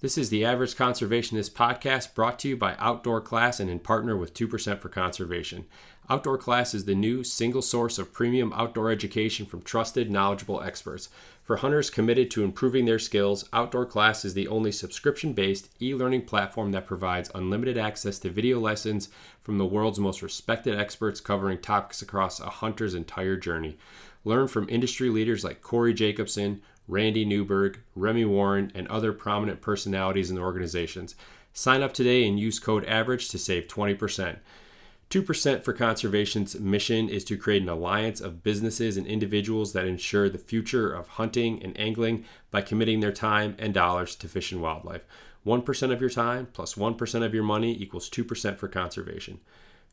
This is the Average Conservationist podcast brought to you by Outdoor Class and in partner with 2% for Conservation. Outdoor Class is the new single source of premium outdoor education from trusted, knowledgeable experts. For hunters committed to improving their skills, Outdoor Class is the only subscription based e learning platform that provides unlimited access to video lessons from the world's most respected experts covering topics across a hunter's entire journey. Learn from industry leaders like Corey Jacobson, Randy Newberg, Remy Warren, and other prominent personalities the organizations. Sign up today and use code AVERAGE to save 20%. 2% for Conservation's mission is to create an alliance of businesses and individuals that ensure the future of hunting and angling by committing their time and dollars to fish and wildlife. 1% of your time plus 1 of your money equals 2% for conservation.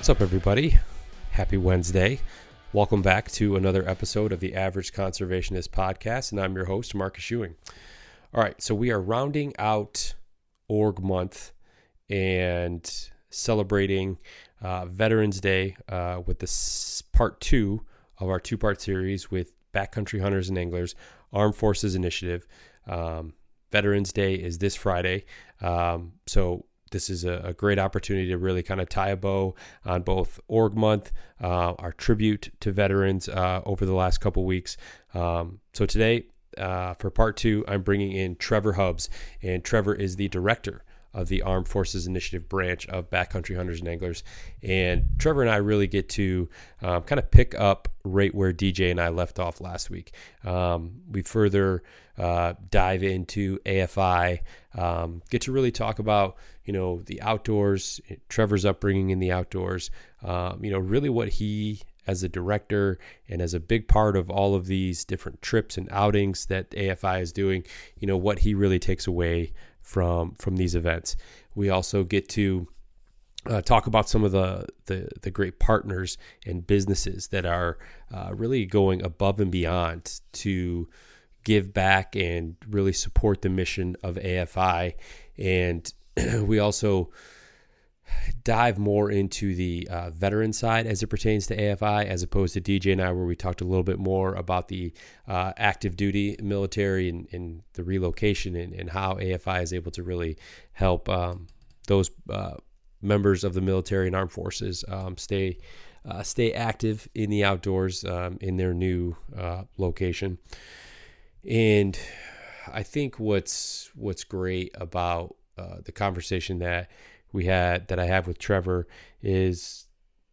What's up, everybody? Happy Wednesday. Welcome back to another episode of the Average Conservationist Podcast, and I'm your host, Marcus Ewing. All right, so we are rounding out Org Month and celebrating uh, Veterans Day uh, with this part two of our two part series with Backcountry Hunters and Anglers Armed Forces Initiative. Um, Veterans Day is this Friday. Um, so this is a, a, great opportunity to really kind of tie a bow on both Org Month, uh, our tribute to veterans uh, over the last couple weeks. Um, so today, uh, for part two, I'm bringing in Trevor Hubbs, and Trevor is the director of the Armed Forces Initiative branch of Backcountry Hunters and Anglers. And Trevor and I really get to um, kind of pick up right where DJ and I left off last week. Um, we further uh, dive into AFI, um, get to really talk about you know the outdoors, Trevor's upbringing in the outdoors. Um, you know, really what he as a director and as a big part of all of these different trips and outings that AFI is doing, you know, what he really takes away from from these events. We also get to uh, talk about some of the, the, the great partners and businesses that are uh, really going above and beyond to give back and really support the mission of AFI. And we also dive more into the uh, veteran side as it pertains to AFI, as opposed to DJ and I, where we talked a little bit more about the uh, active duty military and, and the relocation and, and, how AFI is able to really help um, those uh, members of the military and armed forces um, stay. Uh, stay active in the outdoors um, in their new uh, location, and I think what's what's great about uh, the conversation that we had that I have with Trevor is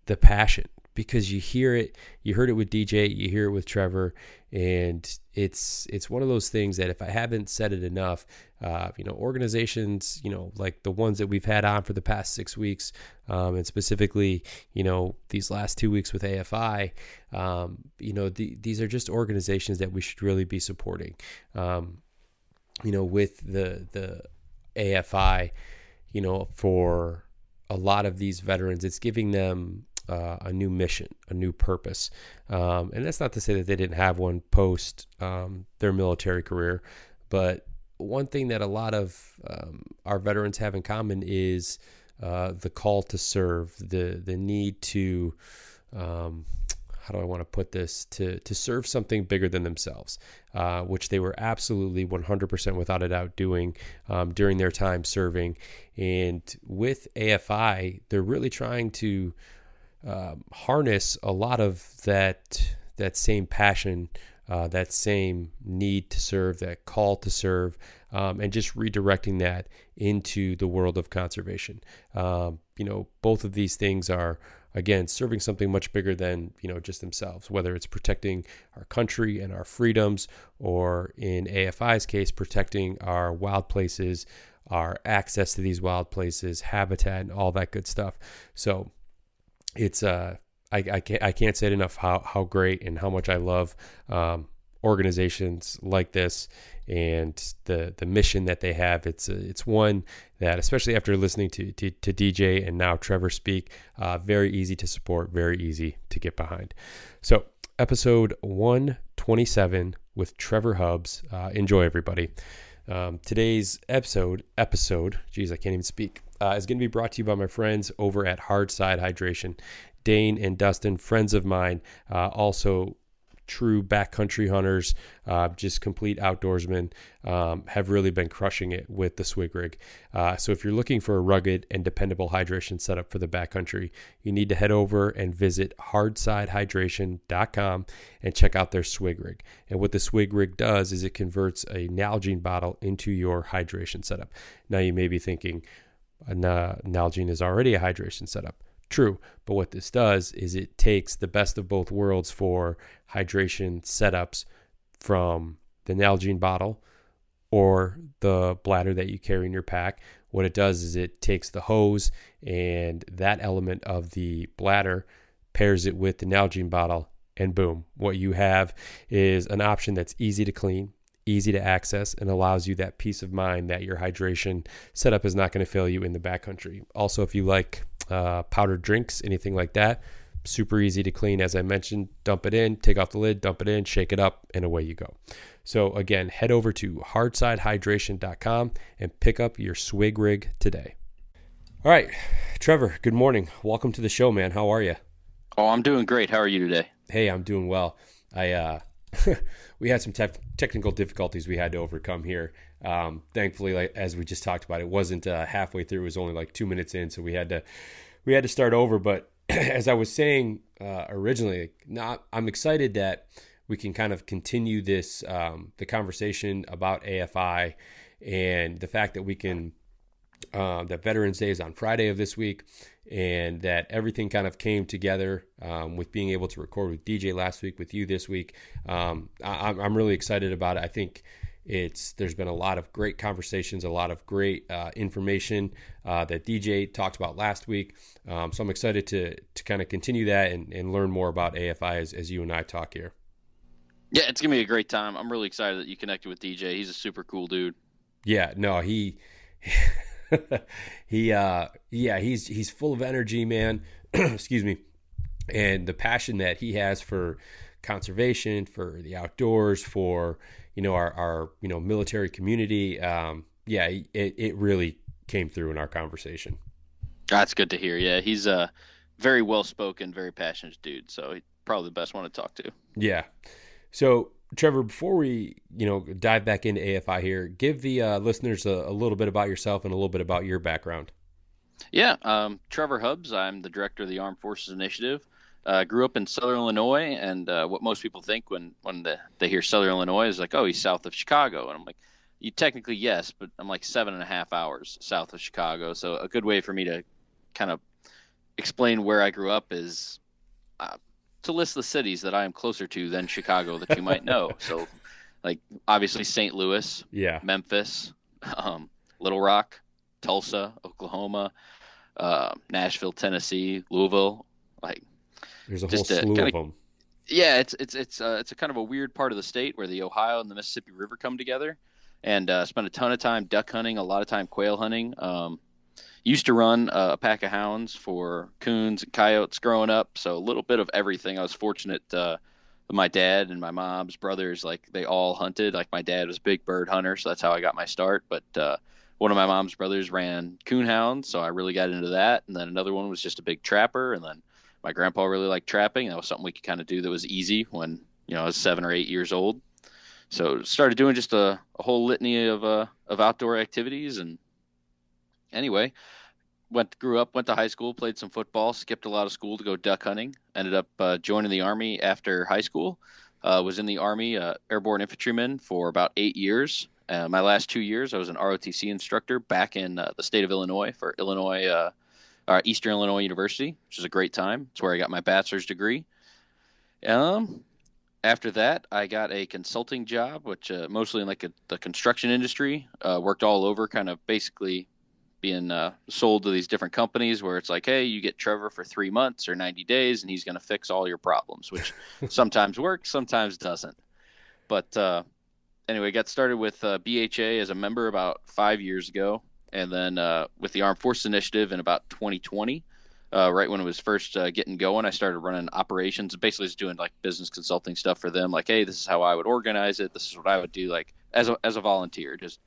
the passion because you hear it you heard it with DJ you hear it with Trevor and it's it's one of those things that if I haven't said it enough uh, you know organizations you know like the ones that we've had on for the past six weeks um, and specifically you know these last two weeks with AFI um, you know the, these are just organizations that we should really be supporting. Um, you know with the the AFI you know, for a lot of these veterans, it's giving them uh, a new mission, a new purpose. Um, and that's not to say that they didn't have one post um, their military career, but one thing that a lot of um, our veterans have in common is uh, the call to serve, the the need to um, how do I want to put this to to serve something bigger than themselves, uh, which they were absolutely 100% without a doubt doing um, during their time serving. And with AFI, they're really trying to um, harness a lot of that that same passion, uh, that same need to serve, that call to serve, um, and just redirecting that into the world of conservation. Um, you know, both of these things are again serving something much bigger than you know just themselves whether it's protecting our country and our freedoms or in afi's case protecting our wild places our access to these wild places habitat and all that good stuff so it's uh I, I can't I can't say it enough how how great and how much I love um, organizations like this and the the mission that they have. It's it's one that, especially after listening to to, to DJ and now Trevor speak, uh, very easy to support, very easy to get behind. So episode one twenty seven with Trevor Hubbs. Uh, enjoy everybody. Um, today's episode episode, geez, I can't even speak. Uh, is going to be brought to you by my friends over at Hardside Hydration. Dane and Dustin, friends of mine, uh, also true backcountry hunters, uh, just complete outdoorsmen, um, have really been crushing it with the Swig rig. Uh, so if you're looking for a rugged and dependable hydration setup for the backcountry, you need to head over and visit hardsidehydration.com and check out their Swig rig. And what the Swig rig does is it converts a Nalgene bottle into your hydration setup. Now you may be thinking, Uh, Nalgene is already a hydration setup. True, but what this does is it takes the best of both worlds for hydration setups from the Nalgene bottle or the bladder that you carry in your pack. What it does is it takes the hose and that element of the bladder pairs it with the Nalgene bottle, and boom, what you have is an option that's easy to clean, easy to access, and allows you that peace of mind that your hydration setup is not going to fail you in the backcountry. Also, if you like uh, powdered drinks, anything like that. Super easy to clean. As I mentioned, dump it in, take off the lid, dump it in, shake it up, and away you go. So, again, head over to hardsidehydration.com and pick up your swig rig today. All right, Trevor, good morning. Welcome to the show, man. How are you? Oh, I'm doing great. How are you today? Hey, I'm doing well. I uh, we had some te- technical difficulties we had to overcome here. Um, thankfully, like as we just talked about, it wasn't uh, halfway through; it was only like two minutes in, so we had to we had to start over. But as I was saying uh, originally, not I'm excited that we can kind of continue this um, the conversation about AFI and the fact that we can uh, that Veterans Day is on Friday of this week, and that everything kind of came together um, with being able to record with DJ last week, with you this week. Um, I, am really excited about it. I think it's there's been a lot of great conversations, a lot of great uh, information uh, that DJ talked about last week. Um, so I'm excited to to kind of continue that and, and learn more about AFI as, as you and I talk here. Yeah, it's gonna be a great time. I'm really excited that you connected with DJ. He's a super cool dude. Yeah, no, he he uh yeah, he's he's full of energy, man. Excuse me. And the passion that he has for conservation, for the outdoors, for you know our, our you know military community. Um, yeah, it, it really came through in our conversation. That's good to hear. Yeah, he's a very well spoken, very passionate dude. So he's probably the best one to talk to. Yeah. So Trevor, before we you know dive back into AFI here, give the uh, listeners a, a, little bit about yourself and a little bit about your background. Yeah, um, Trevor Hubbs. I'm the director of the Armed Forces Initiative. Uh, grew up in Southern Illinois, and uh, what most people think when when the, they hear Southern Illinois is like, oh, he's south of Chicago, and I'm like, you technically yes, but I'm like seven and a half hours south of Chicago. So a good way for me to kind of explain where I grew up is uh, to list the cities that I am closer to than Chicago that you might know. So, like obviously St. Louis, yeah, Memphis, um, Little Rock, Tulsa, Oklahoma, uh, Nashville, Tennessee, Louisville, like there's a whole slew kinda, of them. Yeah, it's it's it's uh, it's a kind of a weird part of the state where the Ohio and the Mississippi River come together, and uh, spend a ton of time duck hunting, a lot of time quail hunting. Um, used to run a pack of hounds for coons and coyotes growing up, so a little bit of everything. I was fortunate. Uh, my dad and my mom's brothers, like they all hunted. Like my dad was a big bird hunter, so that's how I got my start. But uh, one of my mom's brothers ran coon hounds, so I really got into that. And then another one was just a big trapper. And then my grandpa really liked trapping. That was something we could kind of do that was easy when you know I was seven or eight years old. So started doing just a, a whole litany of uh, of outdoor activities. And anyway, went grew up, went to high school, played some football, skipped a lot of school to go duck hunting. Ended up uh, joining the army after high school. Uh, was in the army, uh, airborne infantryman for about eight years. Uh, my last two years, I was an ROTC instructor back in uh, the state of Illinois for Illinois, uh, Eastern Illinois University, which is a great time. It's where I got my bachelor's degree. Um, after that, I got a consulting job, which mostly in like a, the construction industry. worked all over, kind of basically being uh, sold to these different companies where it's like, hey, you get Trevor for three months or 90 days and he's going to fix all your problems, which sometimes works, sometimes doesn't. But uh, anyway, got started with uh, BHA as a member about five years ago, and then uh, with the Armed Forces Initiative in about 2020. Uh, right when it was first uh, getting going, I started running operations, basically just doing like business consulting stuff for them. Like, hey, this is how I would organize it. This is what I would do, like as a as a volunteer, just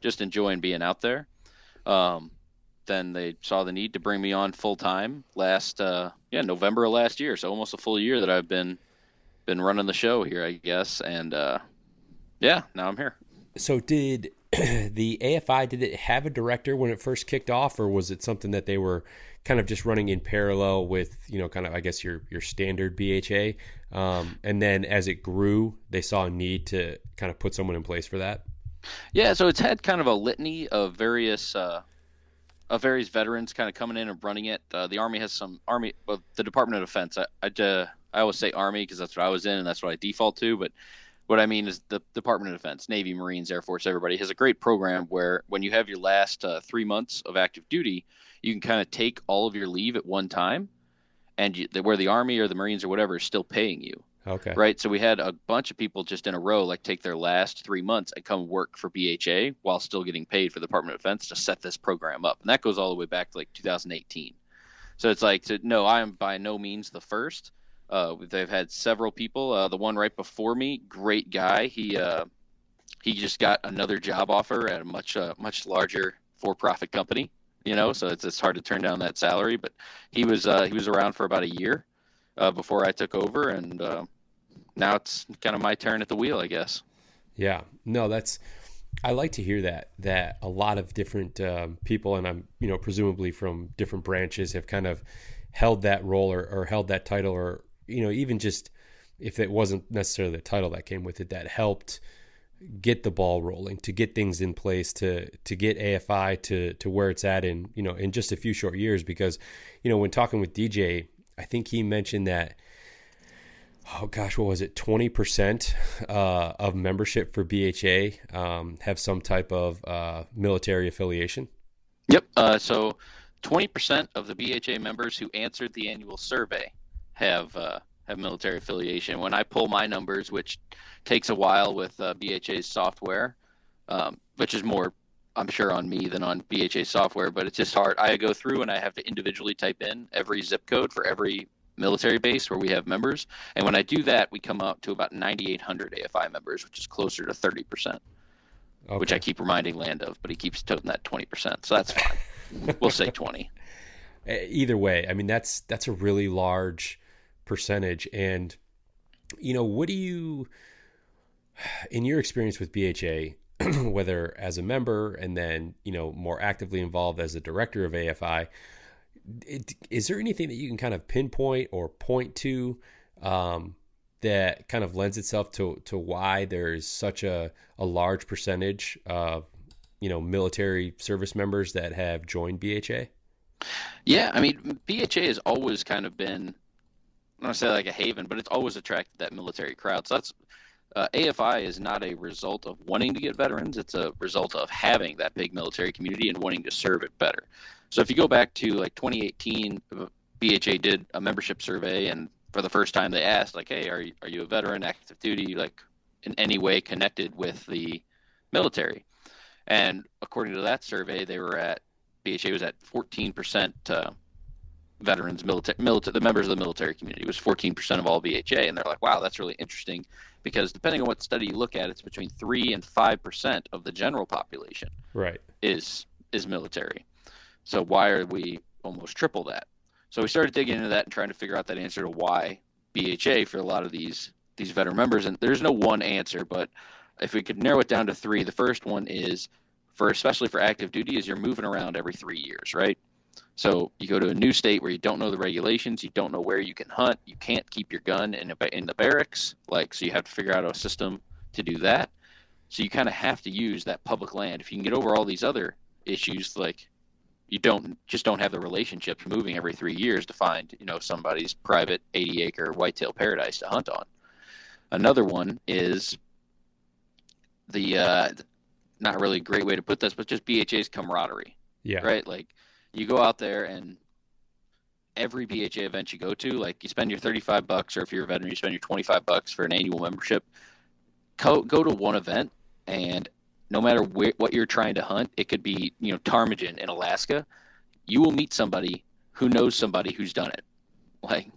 just enjoying being out there. Um, then they saw the need to bring me on full time last uh, yeah November of last year, so almost a full year that I've been been running the show here, I guess, and uh, yeah, now I'm here. So did the AFI did it have a director when it first kicked off, or was it something that they were kind of just running in parallel with you know kind of I guess your your standard BHA, um, and then as it grew, they saw a need to kind of put someone in place for that. Yeah, so it's had kind of a litany of various uh, of various veterans kind of coming in and running it. Uh, the Army has some Army, well, the Department of Defense. I I, uh, I always say Army because that's what I was in and that's what I default to. But what I mean is the Department of Defense, Navy, Marines, Air Force, everybody has a great program where when you have your last uh, three months of active duty, you can kind of take all of your leave at one time, and you, where the Army or the Marines or whatever is still paying you. Okay. Right. So we had a bunch of people just in a row, like take their last three months and come work for BHA while still getting paid for the Department of Defense to set this program up. And that goes all the way back to like 2018. So it's like, to, no, I am by no means the first. Uh, they've had several people. Uh, the one right before me, great guy. He uh, he just got another job offer at a much uh, much larger for-profit company. You know, so it's it's hard to turn down that salary. But he was uh, he was around for about a year uh, before I took over, and now it's kind of my turn at the wheel, I guess. Yeah, no, that's I like to hear that that a lot of different um, people, and I'm you know presumably from different branches, have kind of held that role or, or held that title, or you know even just if it wasn't necessarily the title that came with it, that helped get the ball rolling, to get things in place, to to get AFI to to where it's at in you know in just a few short years. Because you know when talking with DJ, I think he mentioned that oh gosh, what was it? Twenty percent uh, of membership for BHA um, have some type of uh, military affiliation. Yep. Uh, so twenty percent of the BHA members who answered the annual survey have uh, have military affiliation. When I pull my numbers, which takes a while with uh, BHA's software, um, which is more I'm sure on me than on BHA software, but it's just hard. I go through and I have to individually type in every zip code for every military base where we have members. And when I do that, we come up to about 9,800 AFI members, which is closer to 30%, okay. which I keep reminding Land of, but he keeps toting that 20%. So that's fine. we'll say 20. Either way, I mean, that's, that's a really large percentage. And, you know, what do you, in your experience with BHA, whether as a member and then, you know, more actively involved as a director of AFI, is there anything that you can kind of pinpoint or point to um, that kind of lends itself to to why there's such a, a large percentage of you know military service members that have joined BHA? Yeah, I mean BHA has always kind of been I don't want to say like a haven, but it's always attracted that military crowd. So that's uh, AFI is not a result of wanting to get veterans; it's a result of having that big military community and wanting to serve it better. So if you go back to like 2018, BHA did a membership survey, and for the first time they asked, like, "Hey, are you, are you a veteran, active duty, like in any way connected with the military?" And according to that survey, they were at BHA was at 14% uh, veterans, military, military, the members of the military community was 14% of all BHA, and they're like, wow, that's really interesting because depending on what study you look at, it's between three and five percent of the general population. Right. Is is military. So why are we almost triple that? So we started digging into that and trying to figure out that answer to why BHA for a lot of these these veteran members. And there's no one answer, but if we could narrow it down to three, the first one is for especially for active duty is you're moving around every three years, right? So you go to a new state where you don't know the regulations, you don't know where you can hunt, you can't keep your gun in a, in the barracks, like so you have to figure out a system to do that. So you kind of have to use that public land. If you can get over all these other issues, like you don't just don't have the relationships moving every three years to find you know somebody's private 80 acre whitetail paradise to hunt on. Another one is the uh, not really a great way to put this, but just BHA's camaraderie. Yeah. Right. Like you go out there and every BHA event you go to, like you spend your 35 bucks, or if you're a veteran, you spend your 25 bucks for an annual membership. Go, go to one event, and no matter where, what you're trying to hunt, it could be you know ptarmigan in Alaska. You will meet somebody who knows somebody who's done it. Like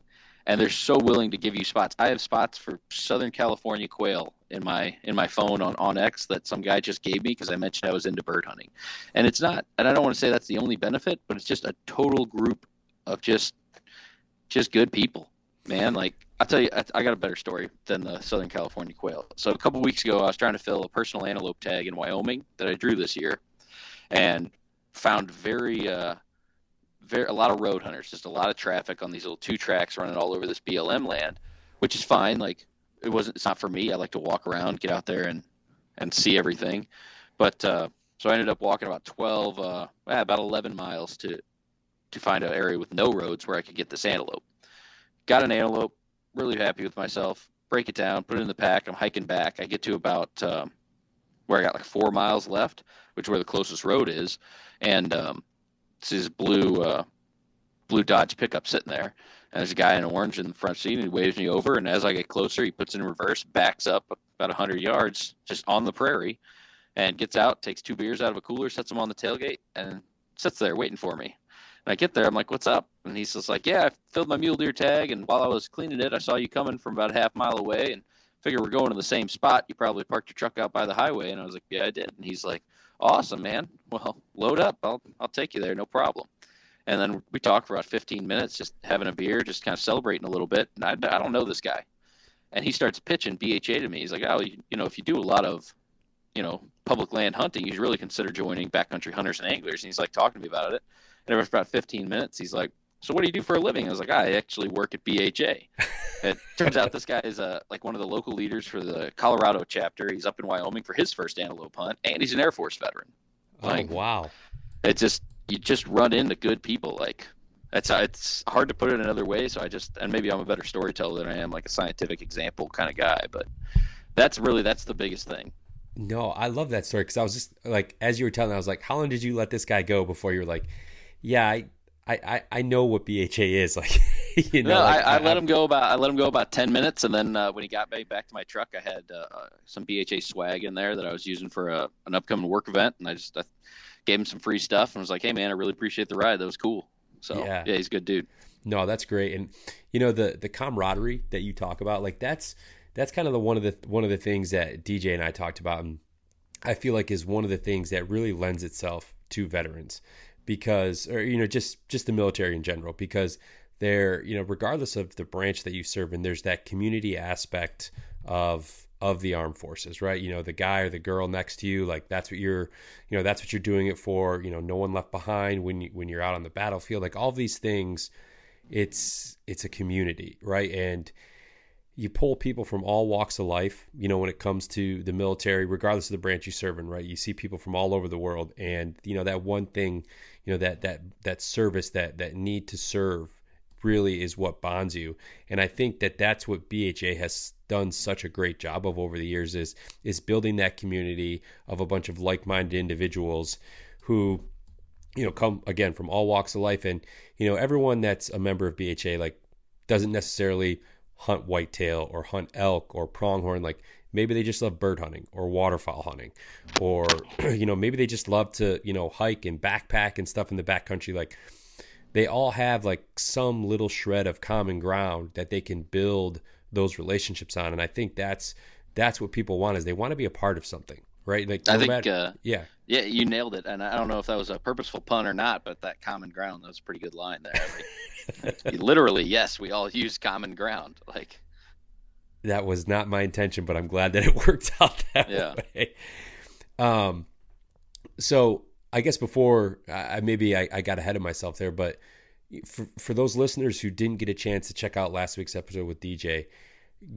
and they're so willing to give you spots. I have spots for Southern California quail in my in my phone on onX that some guy just gave me because I mentioned I was into bird hunting, and it's not. And I don't want to say that's the only benefit, but it's just a total group of just just good people, man. Like I'll tell you, I, I got a better story than the Southern California quail. So a couple weeks ago, I was trying to fill a personal antelope tag in Wyoming that I drew this year, and found very uh, very a lot of road hunters, just a lot of traffic on these little two tracks running all over this BLM land, which is fine. Like it wasn't, it's not for me. I like to walk around, get out there and and see everything. But uh, so I ended up walking about twelve, uh, about eleven miles to to find an area with no roads where I could get this antelope. Got an antelope, really happy with myself. Break it down, put it in the pack. I'm hiking back. I get to about um, where I got like four miles left, which is where the closest road is, and um, his blue uh, blue Dodge pickup sitting there. And there's a guy in orange in the front seat, and he waves me over. And as I get closer, he puts it in reverse, backs up about 100 yards just on the prairie, and gets out, takes two beers out of a cooler, sets them on the tailgate, and sits there waiting for me. And I get there, I'm like, "What's up?" And he's just like, "Yeah, I filled my mule deer tag, and while I was cleaning it, I saw you coming from about a half mile away, and figure we're going to the same spot. You probably parked your truck out by the highway." And I was like, "Yeah, I did." And he's like, awesome, man. Well, load up. I'll I'll take you there, no problem. And then we talked for about 15 minutes, just having a beer, just kind of celebrating a little bit. And I, I don't know this guy, and he starts pitching BHA to me. He's like, oh, you, you know, if you do a lot of, you know, public land hunting, you should really consider joining backcountry hunters and anglers. And he's like talking to me about it. And after about 15 minutes, he's like, so what do you do for a living? I was like, I actually work at BHA. it turns out this guy is uh, like one of the local leaders for the Colorado chapter. He's up in Wyoming for his first antelope hunt, and he's an Air Force veteran. Oh, like, oh wow! It just you just run into good people. Like that's it's hard to put it another way. So I just and maybe I'm a better storyteller than I am like a scientific example kind of guy. But that's really that's the biggest thing. No, I love that story because I was just like as you were telling, I was like, how long did you let this guy go before you were like, yeah, I I, I, know what BHA is like. you know, no, like, I, I, let him go about I let him go about ten minutes, and then uh, when he got back back to my truck, I had uh, some BHA swag in there that I was using for a, an upcoming work event, and I just I gave him some free stuff and was like, "Hey, man, I really appreciate the ride. That was cool." So yeah, yeah he's a good dude. No, that's great, and you know the the camaraderie that you talk about, like that's that's kind of the one of the one of the things that DJ and I talked about, and I feel like is one of the things that really lends itself to veterans because or you know just just the military in general because they're you know regardless of the branch that you serve in there's that community aspect of of the armed forces right? You know the guy or the girl next to you like that's what you're you know that's what you're doing it for. You know no one left behind when you when you're out on the battlefield. Like all these things it's it's a community right? And you pull people from all walks of life, you know, when it comes to the military, regardless of the branch you serve in, right? You see people from all over the world. And, you know, that one thing, you know, that that that service, that that need to serve really is what bonds you. And I think that that's what BHA has done such a great job of over the years is is building that community of a bunch of like-minded individuals who you know come again from all walks of life and you know everyone that's a member of BHA like doesn't necessarily hunt whitetail or hunt elk or pronghorn. Like maybe they just love bird hunting or waterfowl hunting, or you know maybe they just love to you know hike and backpack and stuff in the backcountry. Like they all have like some little shred of common ground that they can build those relationships on, and I think that's that's what people want is they want to be a part of something right? Like I think, matter, uh, yeah, yeah, you nailed it. And I don't know if that was a purposeful pun or not, but that common ground that was a pretty good line there. Literally, yes, we all use common ground. Like that was not my intention, but I'm glad that it worked out that yeah. way. Um, so I guess before I maybe I, I got ahead of myself there, but for for those listeners who didn't get a chance to check out last week's episode with DJ,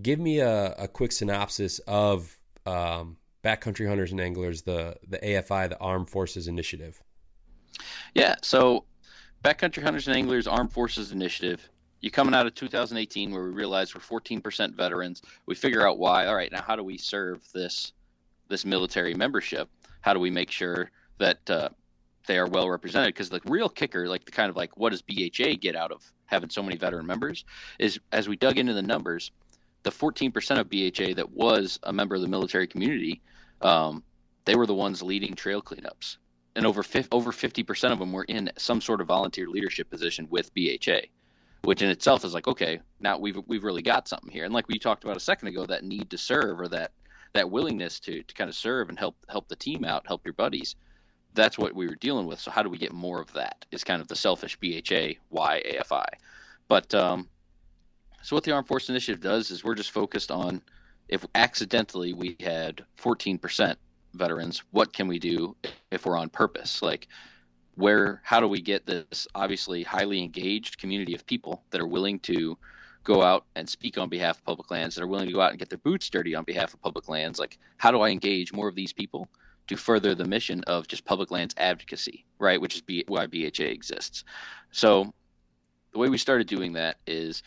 give me a, a quick synopsis of um, backcountry hunters and anglers, the the AFI, the Armed Forces Initiative? Yeah, so backcountry hunters and anglers Armed Forces Initiative. You coming out of 2018 where we realized we're 14% veterans. We figure out why. All right, now how do we serve this this military membership? How do we make sure that uh, they are well represented? Because the real kicker, like the kind of like what does BHA get out of having so many veteran members, is as we dug into the numbers, the 14% of BHA that was a member of the military community um, they were the ones leading trail cleanups, and over over fifty percent of them were in some sort of volunteer leadership position with BHA, which in itself is like, okay, now we've we've really got something here. And like we talked about a second ago, that need to serve or that that willingness to to kind of serve and help help the team out, help your buddies. That's what we were dealing with. So how do we get more of that? Is kind of the selfish BHA why AFI, but um, so what the Armed Force Initiative does is we're just focused on if accidentally we had 14% veterans, what can we do if we're on purpose? Like, where, how do we get this obviously highly engaged community of people that are willing to go out and speak on behalf of public lands, that are willing to go out and get their boots dirty on behalf of public lands? Like, how do I engage more of these people to further the mission of just public lands advocacy, right? Which is B- why BHA exists. So, the way we started doing that is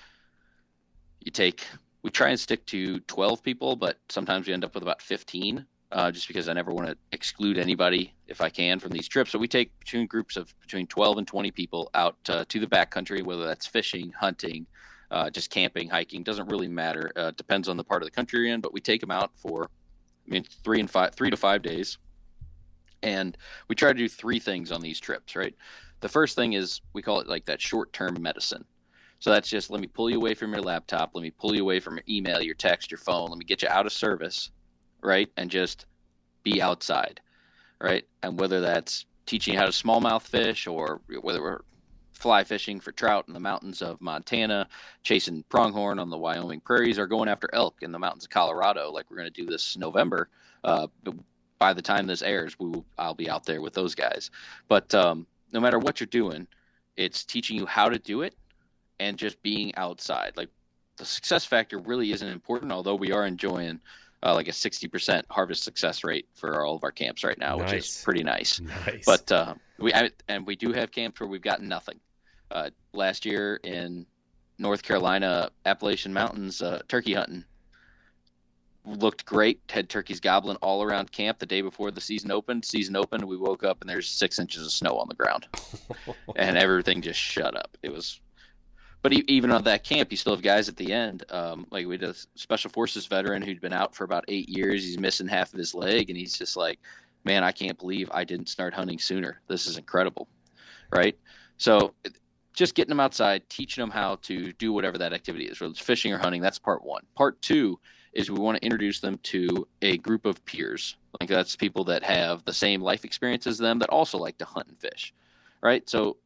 you take we try and stick to 12 people, but sometimes we end up with about 15, uh, just because I never want to exclude anybody if I can from these trips. So we take between groups of between 12 and 20 people out uh, to the backcountry, whether that's fishing, hunting, uh, just camping, hiking, doesn't really matter. Uh, depends on the part of the country you're in, but we take them out for, I mean, three and five, three to five days. And we try to do three things on these trips, right? The first thing is we call it like that short term medicine. So that's just let me pull you away from your laptop, let me pull you away from your email, your text, your phone, let me get you out of service, right? And just be outside, right? And whether that's teaching you how to smallmouth fish or whether we're fly fishing for trout in the mountains of Montana, chasing pronghorn on the Wyoming prairies, or going after elk in the mountains of Colorado, like we're going to do this November. Uh, by the time this airs, we will, I'll be out there with those guys. But um, no matter what you're doing, it's teaching you how to do it and just being outside. Like the success factor really isn't important, although we are enjoying uh, like a 60% harvest success rate for all of our camps right now, nice. which is pretty nice. nice. But uh, we and we do have camps where we've got nothing. Uh, last year in North Carolina, Appalachian Mountains, uh, turkey hunting looked great. Had turkeys gobbling all around camp the day before the season opened. Season opened, we woke up and there's six inches of snow on the ground, and everything just shut up. It was but even on that camp, you still have guys at the end. Um, like we had a special forces veteran who'd been out for about eight years. He's missing half of his leg, and he's just like, "Man, I can't believe I didn't start hunting sooner. This is incredible." Right. So, just getting them outside, teaching them how to do whatever that activity is, whether it's fishing or hunting. That's part one. Part two is we want to introduce them to a group of peers. Like that's people that have the same life experience as them that also like to hunt and fish. Right. So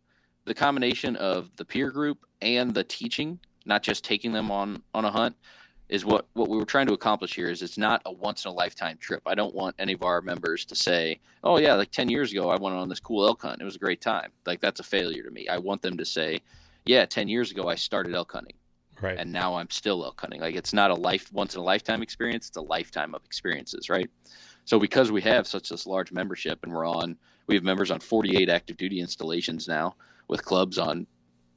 the combination of the peer group and the teaching, not just taking them on on a hunt, is what what we were trying to accomplish here. Is it's not a once in a lifetime trip. I don't want any of our members to say, "Oh yeah, like ten years ago I went on this cool elk hunt. It was a great time." Like that's a failure to me. I want them to say, "Yeah, ten years ago I started elk hunting." Right. And now I'm still elk hunting. Like it's not a life once in a lifetime experience. It's a lifetime of experiences, right? So because we have such this large membership and we're on, we have members on 48 active duty installations now with clubs on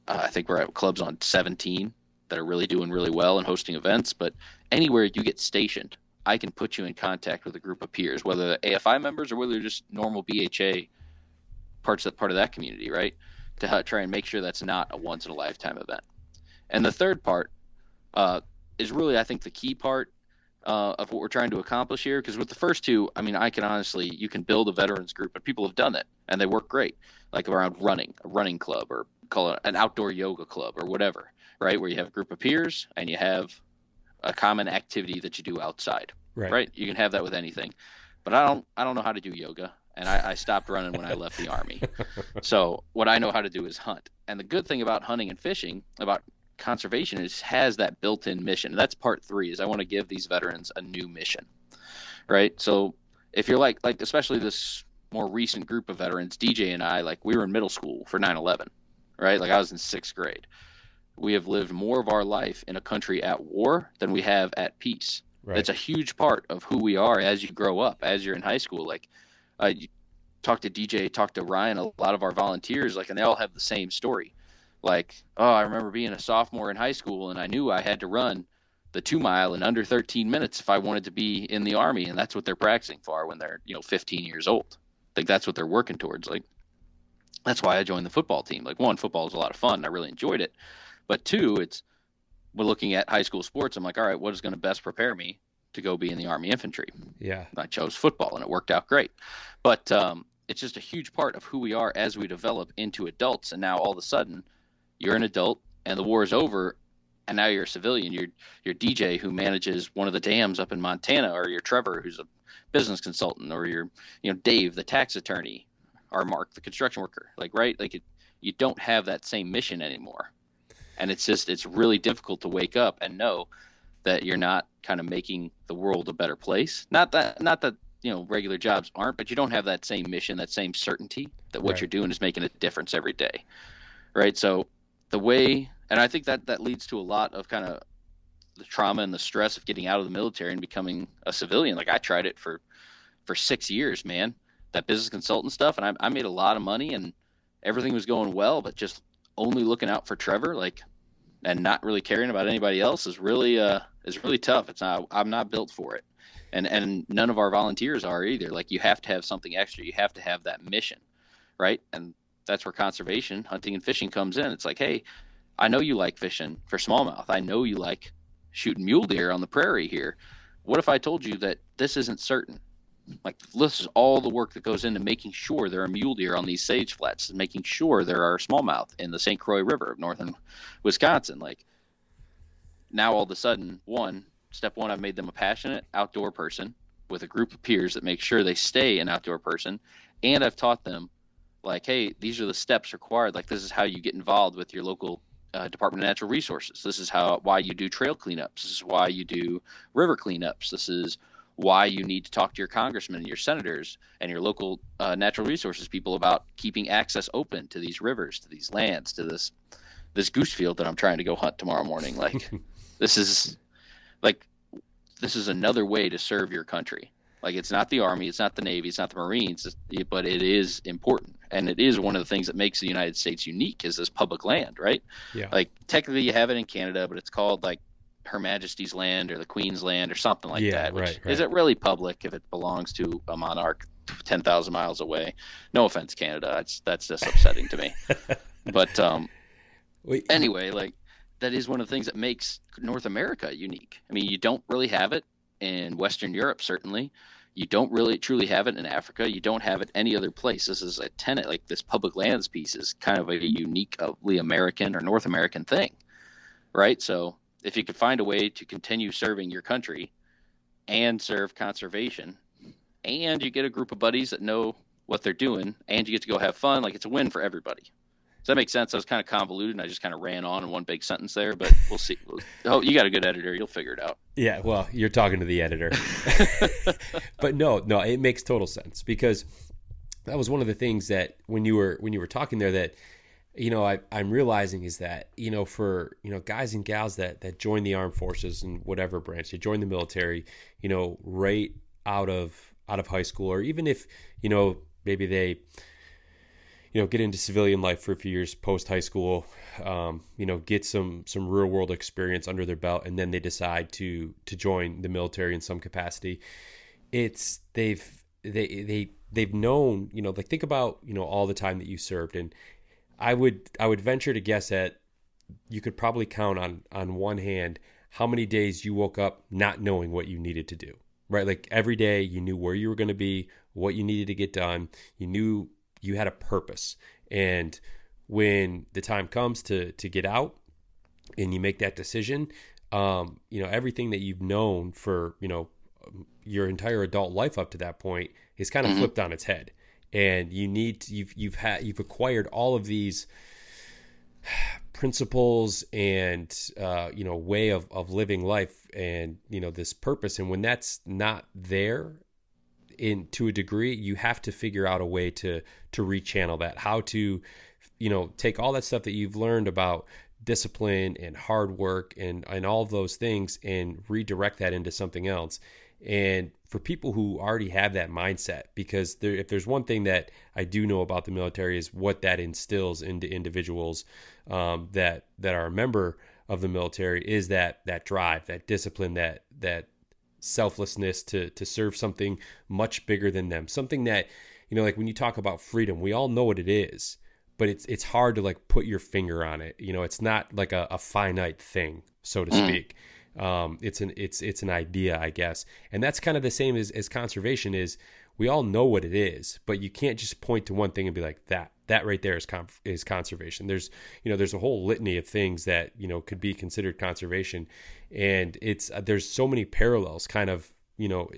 uh, I think we're at clubs on 17 that are really doing really well and hosting events. But anywhere you get stationed, I can put you in contact with a group of peers, whether they're AFI members or whether they're just normal BHA parts of part of that community, right? To try and make sure that's not a once in a lifetime event. And the third part, uh, is really I think the key part uh, of what we're trying to accomplish here. Because with the first two, I mean, I can honestly you can build a veterans group, and people have done it, and they work great. Like around running, a running club, or call it an outdoor yoga club, or whatever, right? Where you have a group of peers and you have a common activity that you do outside, Right. right? You can have that with anything, but I don't I don't know how to do yoga, and I, I stopped running when I left the army. So what I know how to do is hunt. And the good thing about hunting and fishing, about conservation, is has that built-in mission. And that's part three. Is I want to give these veterans a new mission, right? So if you're like like especially this more recent group of veterans, DJ and I, like we were in middle school for 9/11, right? Like I was in sixth grade. We have lived more of our life in a country at war than we have at peace. Right. It's a huge part of who we are as you grow up, as you're in high school. Like, uh, you talk to DJ, talk to Ryan, a lot of our volunteers, like, and they all have the same story. Like, oh, I remember being a sophomore in high school, and I knew I had to run the two mile in under 13 minutes if I wanted to be in the army, and that's what they're practicing for when they're, you know, 15 years old. Think that's what they're working towards. Like, that's why I joined the football team. Like, one, football is a lot of fun. And I really enjoyed it, but two, it's we're looking at high school sports. I'm like, all right, what is going to best prepare me to go be in the Army infantry? Yeah. I chose football, and it worked out great. But um, it's just a huge part of who we are as we develop into adults. And now all of a sudden, you're an adult, and the war is over, and now you're a civilian. You're you're DJ who manages one of the dams up in Montana, or you're Trevor who's a business consultant, or you're you know Dave the tax attorney, or Mark the construction worker. Like right, like it, you don't have that same mission anymore, and it's just it's really difficult to wake up and know that you're not kind of making the world a better place. Not that not that you know regular jobs aren't, but you don't have that same mission, that same certainty that what Right. you're doing is making a difference every day, right? So the way, and I think that that leads to a lot of kind of the trauma and the stress of getting out of the military and becoming a civilian. Like I tried it for for six years, man. That business consultant stuff, and I, I made a lot of money, and everything was going well, but just only looking out for Trevor, like, and not really caring about anybody else is really uh is really tough. It's not. I'm not built for it, and and none of our volunteers are either. Like you have to have something extra. You have to have that mission, right? And that's where conservation, hunting, and fishing comes in. It's like, hey, I know you like fishing for smallmouth. I know you like shooting mule deer on the prairie here. What if I told you that this isn't certain? Like this is all the work that goes into making sure there are mule deer on these sage flats and making sure there are smallmouth in the St. Croix River of northern Wisconsin. Like now all of a sudden, one, step one, I've made them a passionate outdoor person with a group of peers that make sure they stay an outdoor person. And I've taught them like, hey, these are the steps required. Like this is how you get involved with your local uh, Department of Natural Resources. This is how why you do trail cleanups. This is why you do river cleanups. This is why you need to talk to your congressmen and your senators and your local uh, natural resources people about keeping access open to these rivers, to these lands, to this this goose field that I'm trying to go hunt tomorrow morning. Like this is like this is another way to serve your country. Like it's not the army, it's not the navy, it's not the marines, but it is important, and it is one of the things that makes the United States unique is this public land, right? Yeah. Like technically you have it in Canada, but it's called like Her Majesty's land or the Queen's land or something like Yeah, that. Which right, right. is it really public if it belongs to a monarch ten thousand miles away? No offense, Canada. That's that's just upsetting to me. But um, Wait, anyway, like that is one of the things that makes North America unique. I mean, you don't really have it in Western Europe, certainly. You don't really truly have it in Africa. You don't have it any other place. This is a tenant like this public lands piece is kind of a uniquely American or North American thing, right? So if you could find a way to continue serving your country and serve conservation, and you get a group of buddies that know what they're doing, and you get to go have fun, like it's a win for everybody. Does that make sense? I was kind of convoluted, and I just kind of ran on in one big sentence there, but we'll see. Oh, you got a good editor; you'll figure it out. Yeah, well, you're talking to the editor. but no, no, it makes total sense because that was one of the things that when you were when you were talking there that you know I, I'm realizing is that you know for you know guys and gals that that join the armed forces and whatever branch they join the military, you know, right out of out of high school or even if you know maybe they you know get into civilian life for a few years post high school um, you know get some some real world experience under their belt and then they decide to to join the military in some capacity it's they've they they they've known you know like think about you know all the time that you served and i would i would venture to guess that you could probably count on on one hand how many days you woke up not knowing what you needed to do, right? Like every day you knew where you were going to be, what you needed to get done. You knew you had a purpose. And when the time comes to to get out and you make that decision, um, you know, everything that you've known for, you know, your entire adult life up to that point is kind of mm-hmm. flipped on its head. And you need to, you've you've had you've acquired all of these principles and uh, you know way of, of living life and you know this purpose and when that's not there in to a degree you have to figure out a way to to rechannel that. How to you know take all that stuff that you've learned about discipline and hard work and and all those things and redirect that into something else. And for people who already have that mindset because there, if there's one thing that I do know about the military is what that instills into individuals um, that that are a member of the military is that that drive that discipline that that selflessness to to serve something much bigger than them something that you know like when you talk about freedom we all know what it is but it's it's hard to like put your finger on it you know it's not like a, a finite thing so to mm. speak um, it's an it's it's an idea, I guess, and that's kind of the same as, as conservation is. We all know what it is, but you can't just point to one thing and be like that. That right there is is conservation. There's you know there's a whole litany of things that you know could be considered conservation, and it's uh, there's so many parallels, kind of you know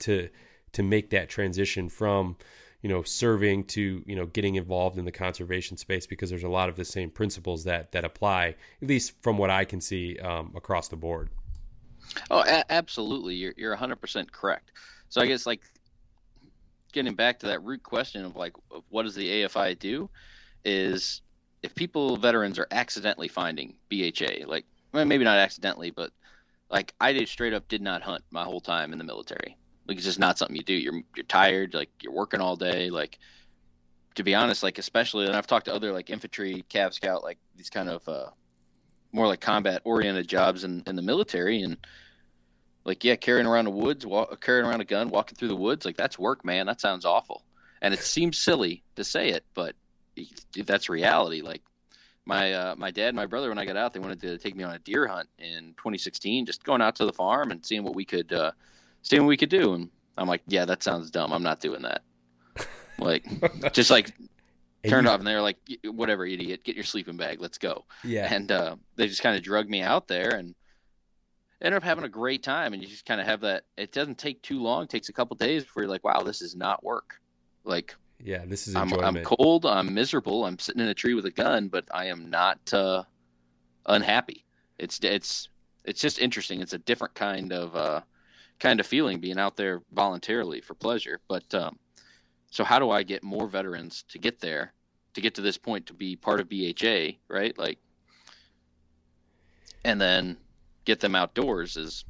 to to make that transition from you know serving to you know getting involved in the conservation space because there's a lot of the same principles that that apply at least from what I can see um, across the board. Oh, a- absolutely. You're you're 100% correct. So I guess like getting back to that root question of like what does the AFI do is if people veterans are accidentally finding BHA, like well, maybe not accidentally, but like I did straight up did not hunt my whole time in the military. Like it's just not something you do. You're you're tired, like you're working all day, like to be honest, like especially and I've talked to other like infantry, cav scout, like these kind of uh more like combat oriented jobs in, in the military and like yeah carrying around the woods walk, carrying around a gun walking through the woods like that's work man. That sounds awful. And it seems silly to say it but that's reality. Like my uh, my dad and my brother when i got out they wanted to take me on a deer hunt in 2016 just going out to the farm and seeing what we could uh, seeing what we could do. And i'm like yeah that sounds dumb. I'm not doing that. Like just like turned off and they were like whatever idiot. Get your sleeping bag. Let's go. Yeah. And uh, they just kind of drug me out there and ended up having a great time and you just kind of have that it doesn't take too long it takes a couple days before you're like wow this is not work. Like yeah this is I'm, I'm, cold i'm miserable i'm sitting in a tree with a gun but i am not uh, unhappy. It's it's it's just interesting. It's a different kind of uh, kind of feeling being out there voluntarily for pleasure. But um, so how do I get more veterans to get there, to get to this point to be part of BHA, right? Like, and then get them outdoors is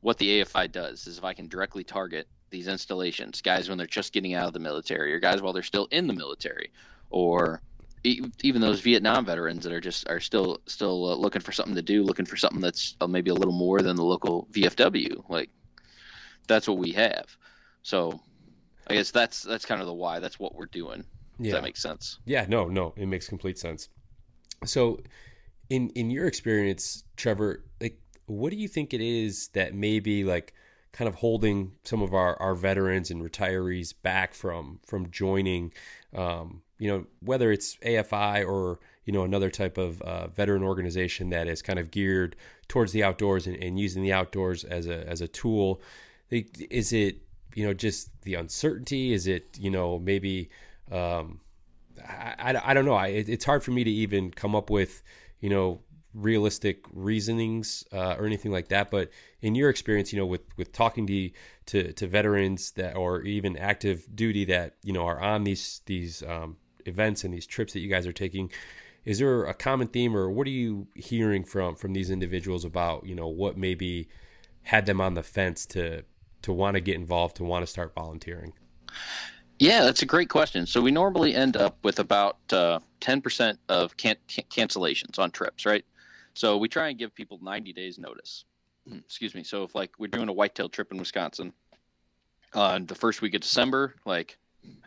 what the AFI does. Is if I can directly target these installations, guys when they're just getting out of the military, or guys while they're still in the military, or even those Vietnam veterans that are just are still still uh, looking for something to do, looking for something that's uh, maybe a little more than the local VFW. Like that's what we have. So I guess that's that's kind of the why. That's what we're doing. Does yeah. that make sense? Yeah, no, no, it makes complete sense. So, in in your experience, Trevor, like, what do you think it is that maybe like kind of holding some of our our veterans and retirees back from from joining? Um, you know, whether it's AFI or you know another type of uh, veteran organization that is kind of geared towards the outdoors and, and using the outdoors as a as a tool. Is it you know just the uncertainty? Is it you know maybe um, I, I, I don't know. I, it, it's hard for me to even come up with you know realistic reasonings uh, or anything like that. But in your experience, you know, with with talking to to, to veterans that or even active duty that you know are on these these um, events and these trips that you guys are taking, is there a common theme or what are you hearing from from these individuals about you know what maybe had them on the fence to to want to get involved, to want to start volunteering? Yeah, that's a great question. So we normally end up with about uh, 10% of can- can- cancellations on trips, right? So we try and give people 90 days notice. Excuse me. So if like we're doing a whitetail trip in Wisconsin on the first week of December, like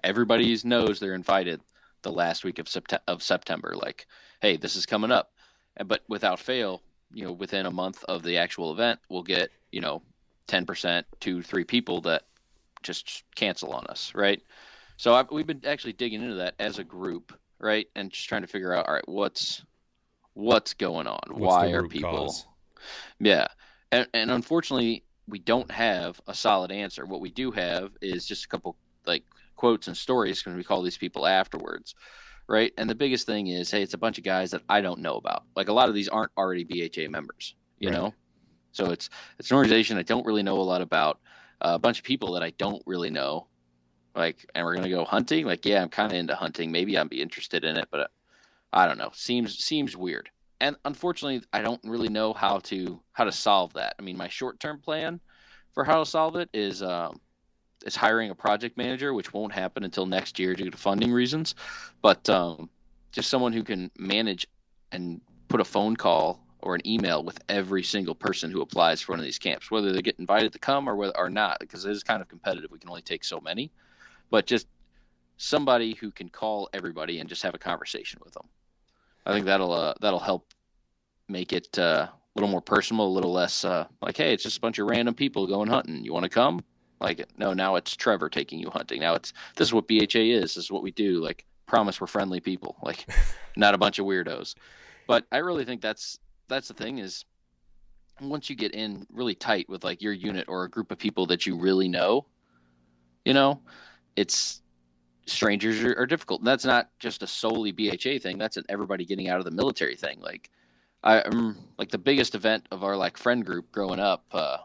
everybody knows they're invited the last week of, sept- of September. Like, hey, this is coming up. But without fail, you know, within a month of the actual event, we'll get, you know, 10%, two, three people that just cancel on us, right? So I've, we've been actually digging into that as a group, right, and just trying to figure out, all right, what's what's going on? What's Why are people? cause? Yeah, and and unfortunately, we don't have a solid answer. What we do have is just a couple like quotes and stories because we call these people afterwards, right? And the biggest thing is, hey, it's a bunch of guys that I don't know about. Like a lot of these aren't already BHA members, you Right. know. So it's it's an organization I don't really know a lot about. A bunch of people that I don't really know. Like, and we're gonna go hunting. Like, yeah, I'm kind of into hunting. Maybe I'd be interested in it, but uh, I don't know. Seems seems weird. And unfortunately, I don't really know how to how to solve that. I mean, my short term plan for how to solve it is um, is hiring a project manager, which won't happen until next year due to funding reasons. But um, just someone who can manage and put a phone call or an email with every single person who applies for one of these camps, whether they get invited to come or whether or not, because it is kind of competitive. We can only take so many, but just somebody who can call everybody and just have a conversation with them. I think that'll uh, that'll help make it uh, a little more personal, a little less uh, like, hey, it's just a bunch of random people going hunting. You want to come? Like, no, now it's Trevor taking you hunting. Now it's this is what BHA is. This is what we do. Like, promise we're friendly people. Like, not a bunch of weirdos. But I really think that's that's the thing is once you get in really tight with like your unit or a group of people that you really know, you know, it's strangers are, are difficult. And that's not just a solely BHA thing. That's an everybody getting out of the military thing. Like I am like the biggest event of our like friend group growing up, uh,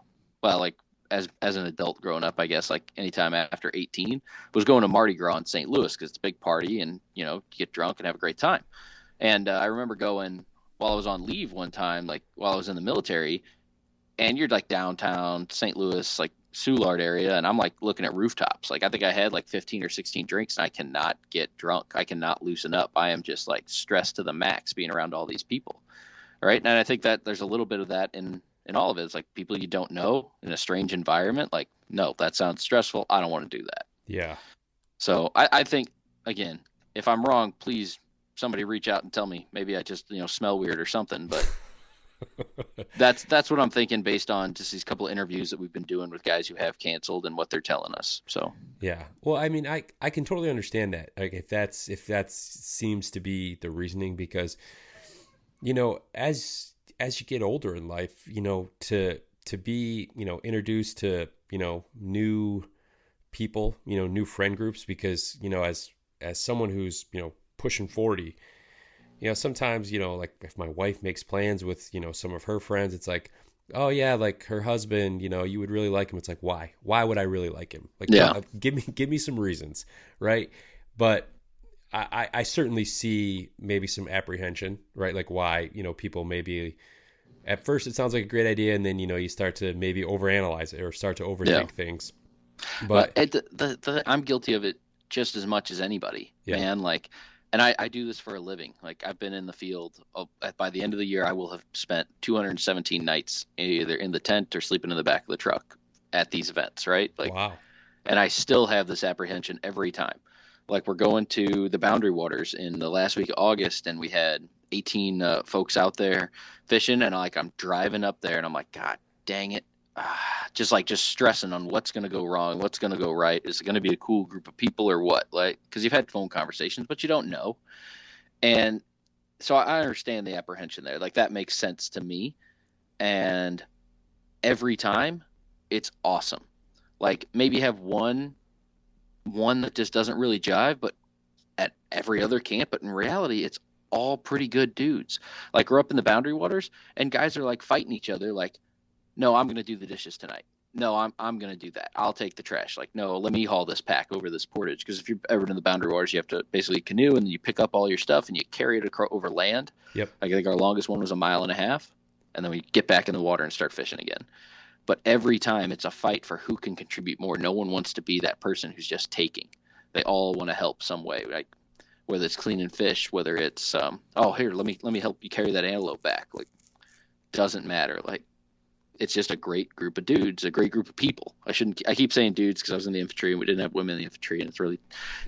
well, like as as an adult growing up, I guess like anytime after 18 was going to Mardi Gras in St. Louis because it's a big party and you know get drunk and have a great time. And uh, I remember going while I was on leave one time, like while I was in the military, and you're like downtown St. Louis, like Soulard area, and I'm like looking at rooftops. Like I think I had like 15 or 16 drinks, and I cannot get drunk. I cannot loosen up. I am just like stressed to the max being around all these people. Right, and I think that there's a little bit of that in in all of it. It's like people you don't know in a strange environment. Like, no, that sounds stressful. I don't want to do that. Yeah. So I, I think again, if I'm wrong, please somebody reach out and tell me. Maybe I just you know smell weird or something. But that's that's what I'm thinking based on just these couple of interviews that we've been doing with guys who have canceled and what they're telling us. So Yeah. Well, I mean, I I can totally understand that. Like if that's if that seems to be the reasoning because you know, as as you get older in life, you know, to to be, you know, introduced to, you know, new people, you know, new friend groups because, you know, as as someone who's, you know, pushing 40, you know, sometimes, you know, like if my wife makes plans with, you know, some of her friends, it's like, oh yeah, like her husband, you know, you would really like him. It's like, why? Why would I really like him? Like, Yeah. uh, give me give me some reasons, right? But I, I I certainly see maybe some apprehension, right? Like why, you know, people maybe at first it sounds like a great idea, and then you know you start to maybe overanalyze it or start to overthink Yeah. things. But But it, the, the, I'm guilty of it just as much as anybody, Yeah. man. Like, and I, I do this for a living. Like, I've been in the field. Oh, by the end of the year, I will have spent 217 nights either in the tent or sleeping in the back of the truck at these events, right? Like, wow, and I still have this apprehension every time. Like we're going to the Boundary Waters in the last week of August, and we had 18 uh, folks out there fishing, and like I'm driving up there, and I'm like, God dang it, just like just stressing on what's going to go wrong, what's going to go right. Is it going to be a cool group of people or what? Like, because you've had phone conversations, but you don't know, and so I understand the apprehension there. Like that makes sense to me, and every time it's awesome. Like maybe have one one that just doesn't really jive, but at every other camp, but in reality, it's all pretty good dudes. Like we're up in the boundary waters, and guys are like fighting each other. Like, no, I'm gonna do the dishes tonight. No, I'm I'm gonna do that. I'll take the trash. Like, no, let me haul this pack over this portage. Because if you're ever in the boundary waters, you have to basically canoe and you pick up all your stuff and you carry it across over land. Yep. Like, I think our longest one was a mile and a half, and then we get back in the water and start fishing again but every time it's a fight for who can contribute more. No one wants to be that person who's just taking. They all want to help some way, like whether it's cleaning fish, whether it's um, oh here let me let me help you carry that antelope back. Like doesn't matter. Like it's just a great group of dudes, a great group of people. I shouldn't. I keep saying dudes because I was in the infantry and we didn't have women in the infantry, and it's really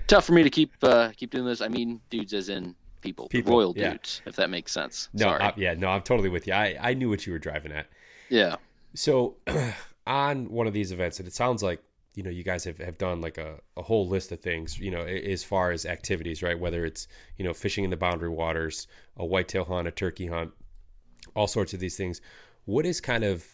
tough for me to keep uh, keep doing this. I mean dudes as in people, People, royal yeah. dudes, if that makes sense. No, Sorry. I, yeah, no, I'm totally with you. I, I knew what you were driving at. yeah. So on one of these events, and it sounds like you know you guys have, have done like a, a whole list of things you know as far as activities right whether it's you know fishing in the boundary waters a whitetail hunt a turkey hunt all sorts of these things what is kind of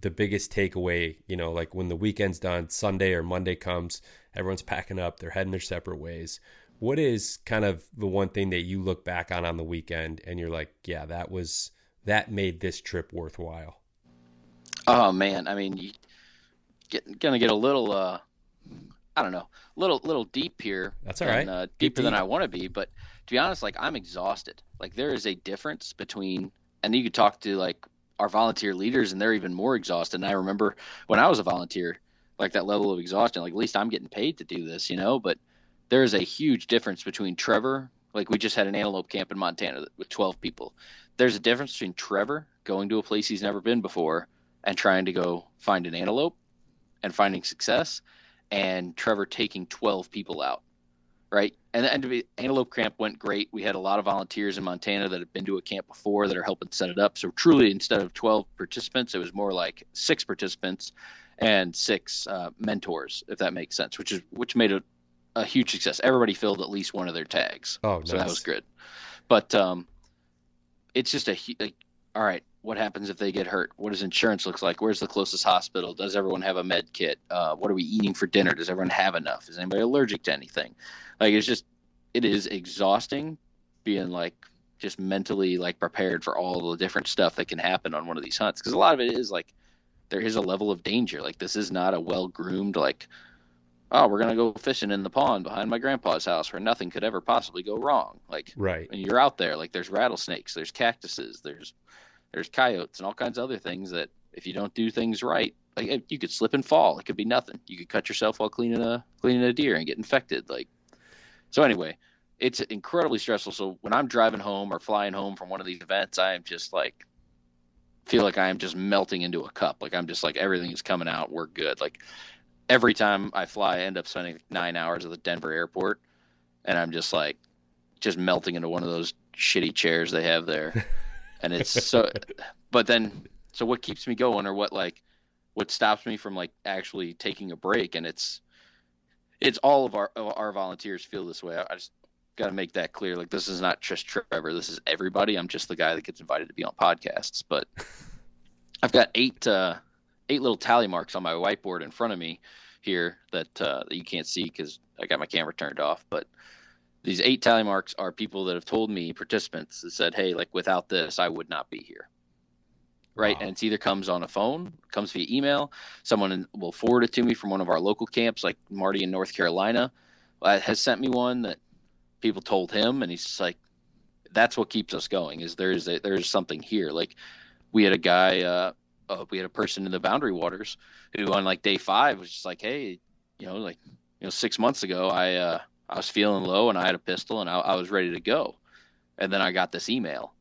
the biggest takeaway you know like when the weekend's done sunday or monday comes everyone's packing up they're heading their separate ways what is kind of the one thing that you look back on on the weekend and you're like yeah that was that made this trip worthwhile Oh man, I mean, you get gonna get a little, uh, I don't know, a little little deep here. That's all and, right. Uh, deeper than. I want to be, but to be honest, like I'm exhausted. Like there is a difference between, and you could talk to like our volunteer leaders, and they're even more exhausted. And I remember when I was a volunteer, like that level of exhaustion. Like at least I'm getting paid to do this, you know. But there is a huge difference between Trevor. Like we just had an antelope camp in Montana with 12 people. There's a difference between Trevor going to a place he's never been before and trying to go find an antelope and finding success, and Trevor taking 12 people out, right? And, be, antelope camp went great. We had a lot of volunteers in Montana that had been to a camp before that are helping set it up. So truly, instead of 12 participants, it was more like six participants and six uh, mentors, if that makes sense, which is which made it a huge success. Everybody filled at least one of their tags. oh nice. So that was good. But um, it's just a like, all right. What happens if they get hurt? What does insurance look like? Where's the closest hospital? Does everyone have a med kit? Uh, what are we eating for dinner? Does everyone have enough? Is anybody allergic to anything? Like it's just, it is exhausting, being like just mentally like prepared for all the different stuff that can happen on one of these hunts. Because a lot of it is like there is a level of danger. Like this is not a well groomed like oh, we're gonna go fishing in the pond behind my grandpa's house where nothing could ever possibly go wrong. Like right and you're out there, like there's rattlesnakes, there's cactuses, there's there's coyotes and all kinds of other things that if you don't do things right, like eh, you could slip and fall. It could be nothing. You could cut yourself while cleaning a cleaning a deer and get infected. Like so anyway, it's incredibly stressful. So when I'm driving home or flying home from one of these events, I am just like feel like I am just melting into a cup. Like I'm just like everything is coming out. We're good. Like every time I fly, I end up spending nine hours at the Denver airport, and I'm just like just melting into one of those shitty chairs they have there. And it's so, but then, so what keeps me going, or what like, what stops me from like actually taking a break? And it's, it's all of our our volunteers feel this way. I just got to make that clear. Like this is not just Trevor. This is everybody. I'm just the guy that gets invited to be on podcasts. But I've got eight uh, eight little tally marks on my whiteboard in front of me here that uh, that you can't see because I got my camera turned off. But these eight tally marks are people that have told me participants that said, "Hey, like without this, I would not be here." Right, Wow. and it's either comes on a phone, comes via email. Someone will forward it to me from one of our local camps, like Marty in North Carolina, uh, has sent me one that people told him, and he's just like, "That's what keeps us going. Is there's a, there's something here." Like we had a guy, uh, uh, we had a person in the Boundary Waters who on like day five was just like, "Hey, you know, like you know, six months ago, I uh, I was feeling low and I had a pistol and I, I was ready to go, and then I got this email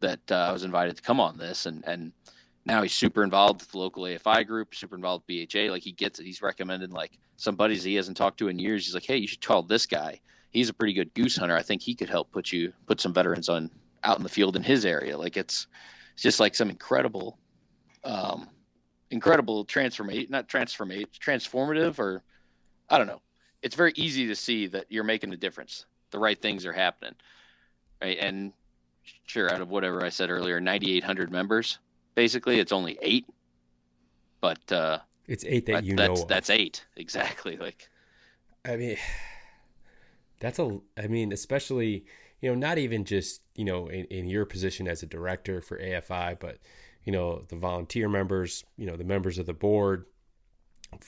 that uh, I was invited to come on this, and and now he's super involved with the local AFI group, super involved with BHA. Like he gets it. He's recommended like some buddies he hasn't talked to in years. He's like, "Hey, you should call this guy. He's a pretty good goose hunter. I think he could help put you put some veterans on out in the field in his area. Like it's it's just like some incredible." Um, incredible transformate not transformate transformative or i don't know it's very easy to see that you're making a difference the right things are happening right and sure out of whatever i said earlier 9800 members basically it's only eight but uh it's eight that you that's know of. that's eight exactly like I mean, that's a. I mean, especially you know, not even just you know in, in your position as a director for AFI, but you know the volunteer members, you know the members of the board.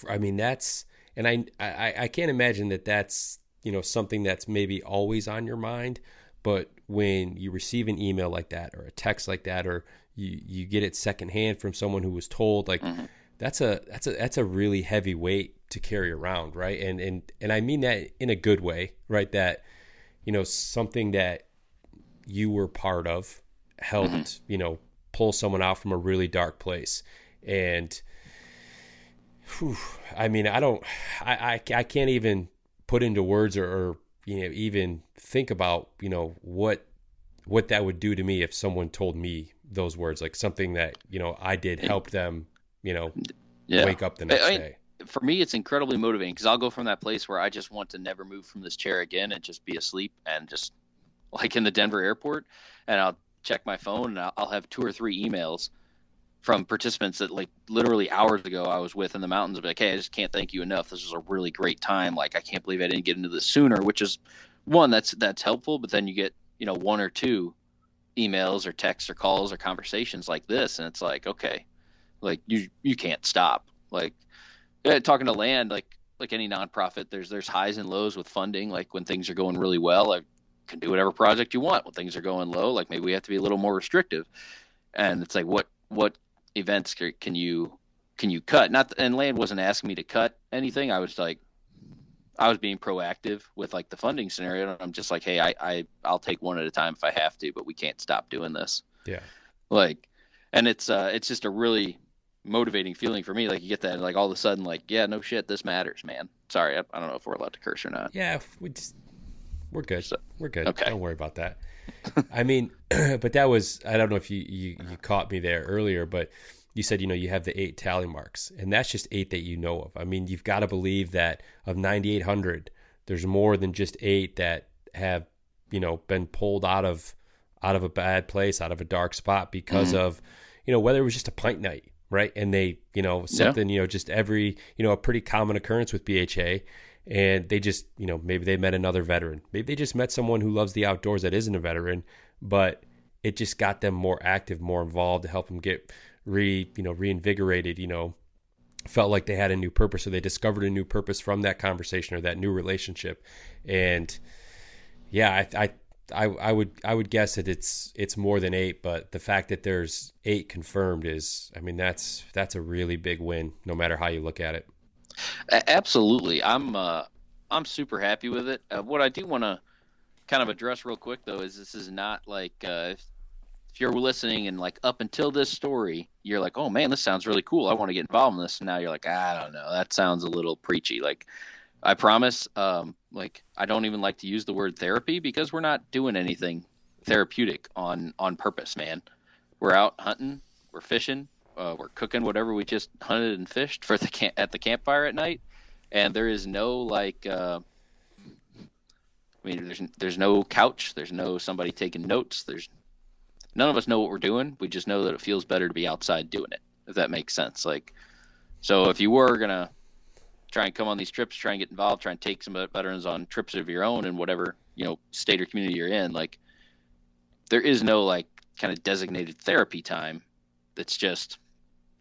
I mean, that's and I I, I can't imagine that that's you know something that's maybe always on your mind, but when you receive an email like that or a text like that or you you get it secondhand from someone who was told like Mhm. that's a that's a that's a really heavy weight to carry around right? And and and i mean that in a good way right? That you know something that you were part of helped you know pull someone out from a really dark place. And whew, i mean i don't I, I i can't even put into words or, or you know even think about you know what what that would do to me if someone told me those words like something that you know I did help them you know Yeah. wake up the next I- I- day. for me it's incredibly motivating because i'll go from that place where i just want to never move from this chair again and just be asleep and just like in the denver airport and i'll check my phone and i'll, I'll have two or three emails from participants that like literally hours ago i was with in the mountains like hey i just can't thank you enough. This was a really great time. Like i can't believe i didn't get into this sooner which is one that's that's helpful but then you get you know one or two emails or texts or calls or conversations like this and it's like okay like you you can't stop. Like yeah, talking to land like like any nonprofit there's there's highs and lows with funding. Like when things are going really well i can do whatever project you want. When things are going low like maybe we have to be a little more restrictive. And it's like what what events can you can you cut not and land wasn't asking me to cut anything i was like i was being proactive with like the funding scenario and i'm just like hey i, I i'll take one at a time if i have to but we can't stop doing this Yeah. like and it's uh it's just a really motivating feeling for me like you get that like all of a sudden like yeah no shit this matters man sorry i, I don't know if we're allowed to curse or not Yeah, we just we're good. So- we're good. okay. Don't worry about that. I mean, but that was I don't know if you, you you caught me there earlier, but you said you know you have the eight tally marks, and that's just eight that you know of. I mean, you've got to believe that of ninety eight hundred, there's more than just eight that have you know been pulled out of out of a bad place, out of a dark spot because mm-hmm. of you know whether it was just a pint night, right? And they you know something you know just every you know a pretty common occurrence with BHA and they just you know maybe they met another veteran maybe they just met someone who loves the outdoors that isn't a veteran but it just got them more active more involved to help them get re you know reinvigorated you know felt like they had a new purpose or they discovered a new purpose from that conversation or that new relationship and yeah i i I, I would I would guess that it's it's more than eight, but the fact that there's eight confirmed is I mean that's that's a really big win, no matter how you look at it. Absolutely. I'm uh i'm super happy with it. Uh, what i do want to kind of address real quick though is this is not like uh if, if you're listening and like up until this story you're like oh man this sounds really cool. I want to get involved in this. And now you're like i don't know. That sounds a little preachy. Like i promise um like i don't even like to use the word therapy because we're not doing anything therapeutic on on purpose man. We're out hunting we're fishing uh, we're cooking whatever we just hunted and fished for the camp at the campfire at night and there is no like uh I mean, there's there's no couch. There's no somebody taking notes. There's none of us know what we're doing. We just know that it feels better to be outside doing it. If that makes sense. Like, so if you were gonna try and come on these trips, try and get involved, try and take some veterans on trips of your own in whatever you know state or community you're in, like, there is no like kind of designated therapy time. That's just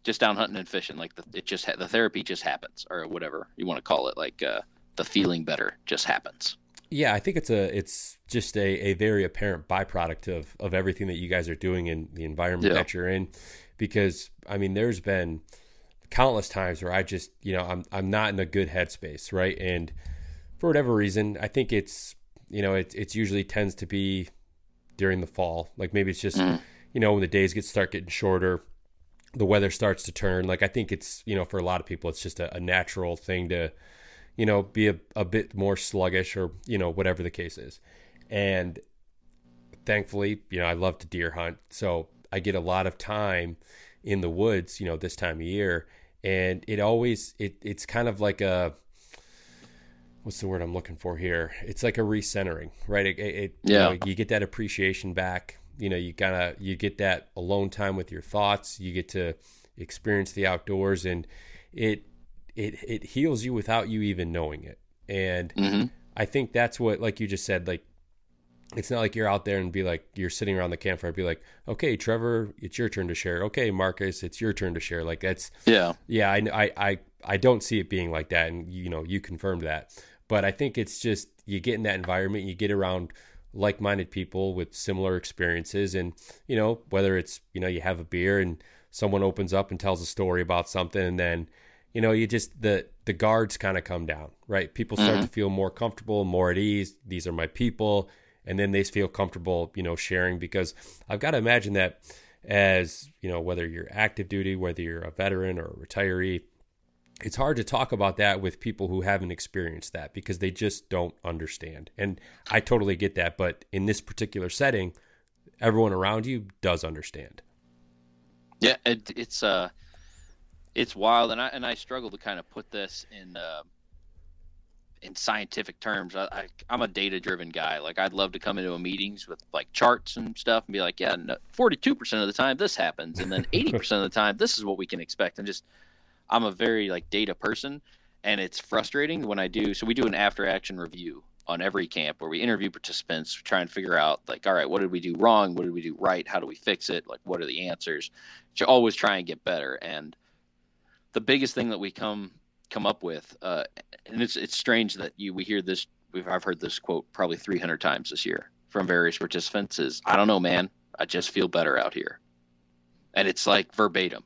just down hunting and fishing. Like the, it just ha- the therapy just happens, or whatever you want to call it. Like uh, the feeling better just happens. Yeah, I think it's a it's just a, a very apparent byproduct of of everything that you guys are doing in the environment Yeah. that you're in. Because I mean, there's been countless times where I just you know I'm I'm not in a good headspace, right? And for whatever reason, I think it's you know it it's usually tends to be during the fall. Like maybe it's just Mhm. you know when the days get start getting shorter, the weather starts to turn. Like I think it's you know for a lot of people it's just a, a natural thing to you know be a, a bit more sluggish or you know whatever the case is. And thankfully, you know I love to deer hunt, so I get a lot of time in the woods. You know this time of year, and it always it it's kind of like a what's the word I'm looking for here? It's like a recentering, right? It, it, it- you Yeah. know, you get that appreciation back. You know, you kind of you get that alone time with your thoughts. You get to experience the outdoors, and it it it heals you without you even knowing it. And hmm I think that's what, like you just said, like it's not like you're out there and be like you're sitting around the campfire, and be like, okay, Trevor, it's your turn to share. Okay, Marcus, it's your turn to share. Like that's Yeah. yeah, I, I, I, I don't see it being like that, and you know, you confirmed that. But I think it's just you get in that environment, you get around like-minded people with similar experiences, and you know, whether it's you know you have a beer and someone opens up and tells a story about something, and then you know you just the the guards kind of come down, right? People start to mm-hmm. feel more comfortable, more at ease. These are my people, and then they feel comfortable, you know, sharing because I've got to imagine that as you know whether you're active duty whether you're a veteran or a retiree it's hard to talk about that with people who haven't experienced that because they just don't understand. And I totally get that, but in this particular setting, everyone around you does understand. Yeah, it, it's uh, it's wild, and I and I struggle to kind of put this in uh, in scientific terms. I, I am a data driven guy. Like I'd love to come into a meetings with like charts and stuff and be like, yeah, 42 percent of the time this happens, and then 80 percent of the time this is what we can expect, and just I'm a very like data person, and it's frustrating when I do. So we do an after action review on every camp where we interview participants, try and figure out like, all right, what did we do wrong? What did we do right? How do we fix it? Like, what are the answers? To always try and get better. And the biggest thing that we come come up with, uh, and it's it's strange that you we hear this. We've I've heard this quote probably 300 times this year from various participants. Is I don't know, man. I just feel better out here, and it's like verbatim.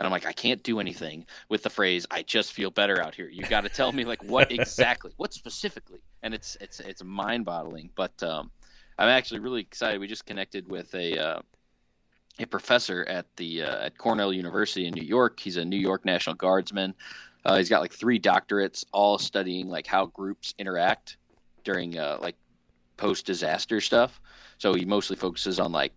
And I'm like, I can't do anything with the phrase "I just feel better out here." You got to tell me like what exactly, what specifically, and it's it's it's mind-boggling. But um, I'm actually really excited. We just connected with a uh, a professor at the uh, at Cornell University in New York. He's a New York National Guardsman. Uh, he's got like three doctorates, all studying like how groups interact during uh, like post disaster stuff. So he mostly focuses on like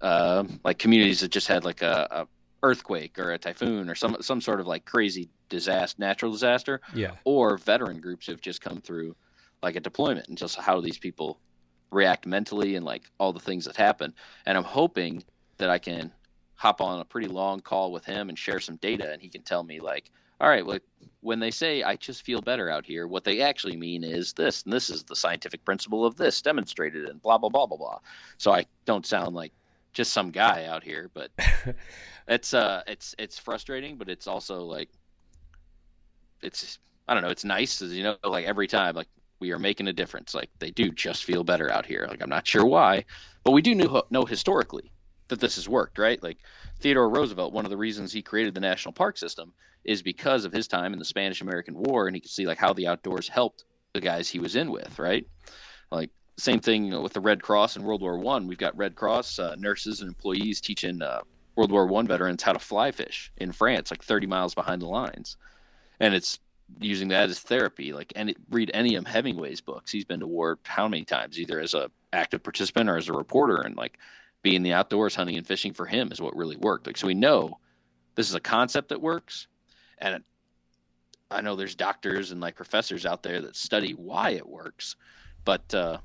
uh, like communities that just had like a, a earthquake or a typhoon or some some sort of like crazy disaster, natural disaster. Yeah. Or veteran groups have just come through like a deployment and just how do these people react mentally and like all the things that happen. And I'm hoping that I can hop on a pretty long call with him and share some data and he can tell me like, all right, well, when they say I just feel better out here, what they actually mean is this, and this is the scientific principle of this demonstrated, and blah blah blah blah blah. So I don't sound like just some guy out here, but it's uh it's it's frustrating, but it's also like it's I don't know, it's nice as you know, like every time like we are making a difference. Like they do just feel better out here. Like I'm not sure why, but we do know, know historically that this has worked, right? Like Theodore Roosevelt, one of the reasons he created the national park system is because of his time in the Spanish American War, and he could see like how the outdoors helped the guys he was in with, right? Like same thing with the Red Cross in World War One. We've got Red Cross uh, nurses and employees teaching uh, World War One veterans how to fly fish in France, like 30 miles behind the lines, and it's using that as therapy. Like, and read any of Hemingway's books. He's been to war how many times, either as a active participant or as a reporter, and like being the outdoors hunting and fishing for him is what really worked. Like, so we know this is a concept that works, and I know there's doctors and like professors out there that study why it works, but uh,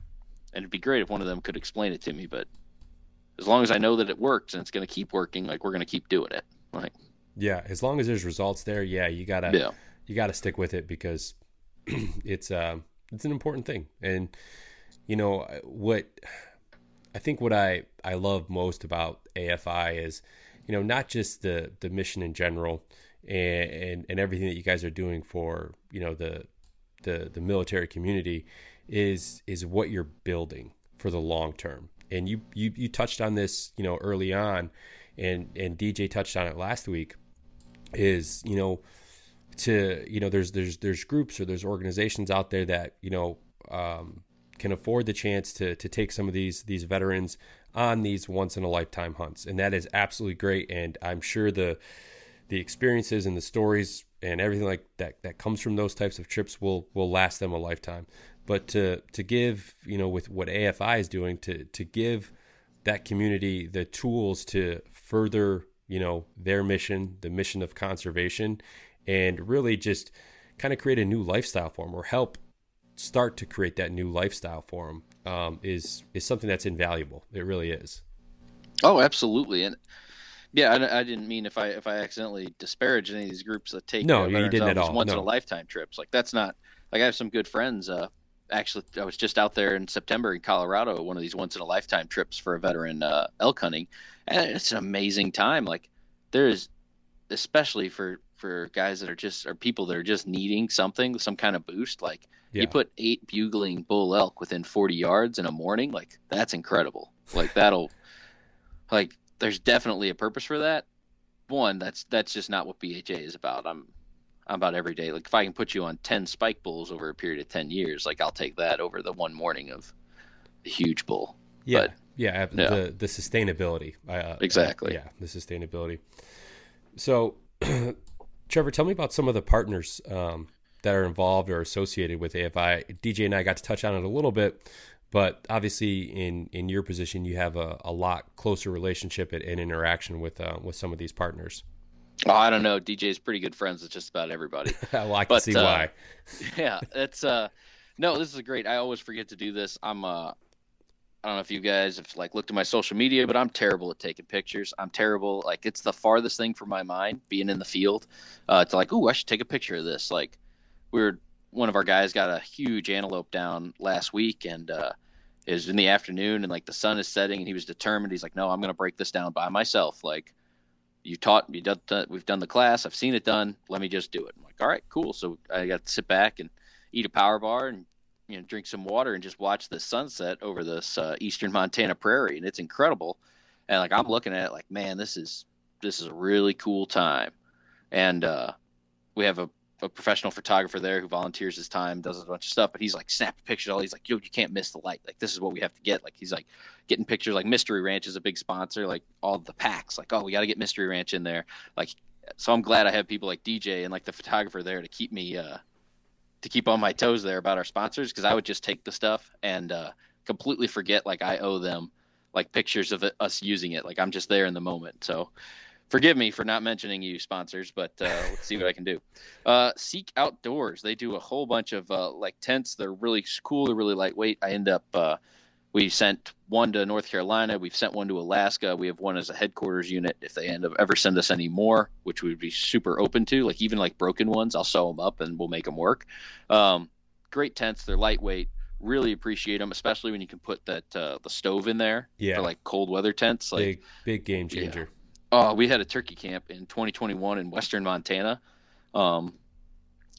and it'd be great if one of them could explain it to me. But as long as I know that it works and it's going to keep working, like we're going to keep doing it. Like, yeah, as long as there's results there, yeah, you gotta, yeah. you gotta stick with it because it's uh, it's an important thing. And you know what, I think what I I love most about AFI is, you know, not just the the mission in general and and, and everything that you guys are doing for you know the the the military community is is what you're building for the long term. And you you you touched on this, you know, early on, and and DJ touched on it last week. Is you know to you know there's there's there's groups or there's organizations out there that you know um, can afford the chance to to take some of these these veterans on these once in a lifetime hunts, and that is absolutely great. And I'm sure the the experiences and the stories and everything like that that comes from those types of trips will will last them a lifetime but to to give you know with what AFI is doing to to give that community the tools to further you know their mission, the mission of conservation, and really just kind of create a new lifestyle for them or help start to create that new lifestyle for them um, is is something that's invaluable. It really is. Oh, absolutely, and yeah, I, I, didn't mean if I if I accidentally disparage any of these groups that take no, you didn't at all. Once no. in a lifetime trips, like that's not like I have some good friends. Uh, actually I was just out there in September in Colorado, one of these once in a lifetime trips for a veteran uh, elk hunting, and it's an amazing time. Like there is, especially for for guys that are just or people that are just needing something, some kind of boost. Like yeah. you put eight bugling bull elk within 40 yards in a morning, like that's incredible. Like that'll, like there's definitely a purpose for that. One, that's that's just not what BHA is about. I'm about every day. Like if I can put you on ten spike bulls over a period of ten years, like I'll take that over the one morning of a huge bull. Yeah, but, yeah, yeah. The the sustainability. Uh, exactly. Uh, yeah, the sustainability. So, Trevor, tell me about some of the partners um, that are involved or associated with AFI. DJ and I got to touch on it a little bit, but obviously in in your position, you have a, a lot closer relationship and, and interaction with uh, with some of these partners. Oh, I don't know. DJ is pretty good friends with just about everybody. well, I can but, see uh, why. yeah, it's uh, no, this is great. I always forget to do this. I'm uh, I don't know if you guys have like looked at my social media, but I'm terrible at taking pictures. I'm terrible. Like it's the farthest thing from my mind being in the field uh, to like, oh, I should take a picture of this. Like we are one of our guys got a huge antelope down last week, and uh, it was in the afternoon, and like the sun is setting, and he was determined. He's like, no, I'm gonna break this down by myself. Like you taught me, we've done the class, I've seen it done. Let me just do it. I'm like, all right, cool. So I got to sit back and eat a power bar and you know drink some water and just watch the sunset over this uh, eastern Montana prairie, and it's incredible. And like I'm looking at it, like man, this is this is a really cool time. And uh, we have a, a professional photographer there who volunteers his time, does a bunch of stuff, but he's like snapping pictures. All he's like, yo, you can't miss the light. Like this is what we have to get. Like he's like getting pictures. Like Mystery Ranch is a big sponsor. Like all the packs. Like oh, we got to get Mystery Ranch in there. Like so I'm glad I have people like DJ and like the photographer there to keep me uh, to keep on my toes there about our sponsors because I would just take the stuff and uh, completely forget like I owe them like pictures of it, us using it. Like I'm just there in the moment. So forgive me for not mentioning you sponsors, but uh, let's see what I can do. Uh, Seek Outdoors. They do a whole bunch of uh, like tents. They're really cool. They're really lightweight. I end up uh, we sent one to North Carolina. We've sent one to Alaska. We have one as a headquarters unit. If they end up ever send us any more, which we would be super open to, like even like broken ones, I'll sew them up and we'll make them work. Um, great tents. They're lightweight. Really appreciate them, especially when you can put that uh, the stove in there yeah. for like cold weather tents. Like big, big game changer. Yeah. Oh, we had a turkey camp in 2021 in Western Montana. Um,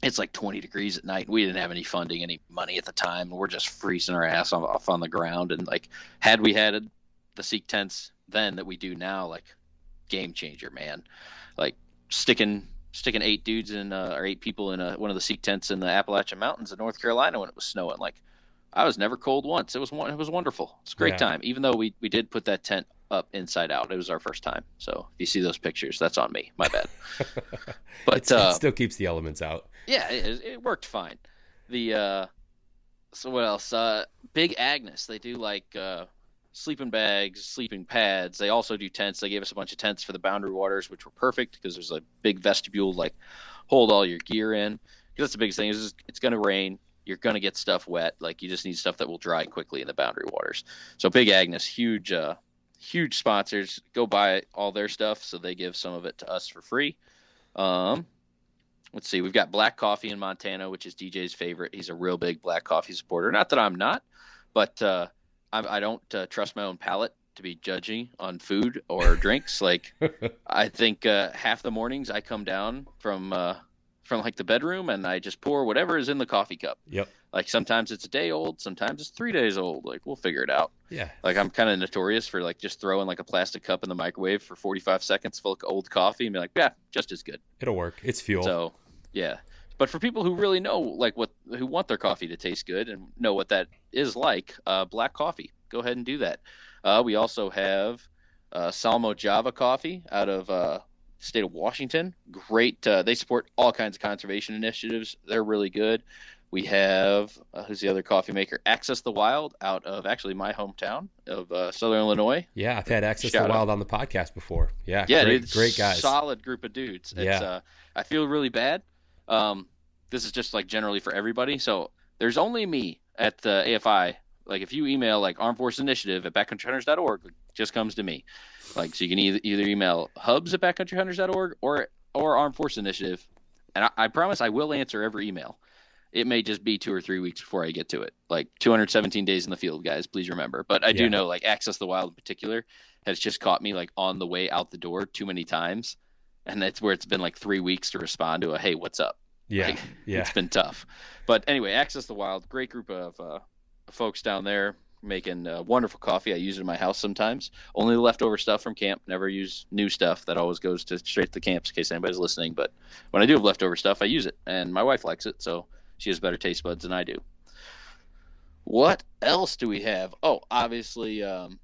it's like 20 degrees at night. We didn't have any funding, any money at the time. We're just freezing our ass off on the ground. And like, had we had the Seek tents then that we do now, like, game changer, man. Like sticking sticking eight dudes in uh, or eight people in a, one of the Seek tents in the Appalachian Mountains in North Carolina when it was snowing. Like, I was never cold once. It was it was wonderful. It's a great yeah. time. Even though we we did put that tent up inside out. It was our first time. So if you see those pictures, that's on me. My bad. But uh, it still keeps the elements out. Yeah, it, it worked fine. The uh, so what else? Uh, Big Agnes. They do like uh, sleeping bags, sleeping pads. They also do tents. They gave us a bunch of tents for the Boundary Waters, which were perfect because there's a big vestibule like hold all your gear in. Because that's the biggest thing is it's going to rain. You're going to get stuff wet. Like you just need stuff that will dry quickly in the Boundary Waters. So Big Agnes, huge uh, huge sponsors. Go buy all their stuff, so they give some of it to us for free. Um, let's see, we've got Black Coffee in Montana, which is DJ's favorite. He's a real big Black Coffee supporter. Not that I'm not, but uh, I, I, don't uh, trust my own palate to be judging on food or drinks. Like, I think uh, half the mornings I come down from uh, from like the bedroom and I just pour whatever is in the coffee cup. Yep. Like sometimes it's a day old, sometimes it's three days old. Like we'll figure it out. Yeah. Like I'm kind of notorious for like just throwing like a plastic cup in the microwave for 45 seconds full of old coffee and be like, yeah, just as good. It'll work. It's fuel. So yeah. But for people who really know like what who want their coffee to taste good and know what that is like, uh, black coffee, go ahead and do that. Uh, we also have uh, Salmo Java coffee out of uh, state of Washington. Great. Uh, they support all kinds of conservation initiatives. They're really good. We have uh, who's the other coffee maker? Access the Wild out of actually my hometown of uh, Southern Illinois. Yeah, I've had Access Shout the Wild on the podcast before. Yeah, yeah, great, great guys. Solid group of dudes. It's, yeah. Uh, I feel really bad. Um, this is just like generally for everybody. So there's only me at the AFI. Like if you email like Armed Force Initiative at backcountryhunters.org, just comes to me. Like so, you can either, either email hubbs at backcountryhunters.org or or Armed Force Initiative, and I, I promise I will answer every email. It may just be two or three weeks before I get to it. Like 217 days in the field, guys. Please remember. But I yeah. do know like Access the Wild in particular has just caught me like on the way out the door too many times, and that's where it's been like three weeks to respond to a hey, what's up? Yeah, like, yeah. It's been tough. But anyway, Access the Wild, great group of uh, folks down there making uh, wonderful coffee. I use it in my house sometimes. Only the leftover stuff from camp. Never use new stuff. That always goes to straight to the camps in case anybody's listening. But when I do have leftover stuff, I use it, and my wife likes it, so she has better taste buds than I do. What else do we have? Oh, obviously, um,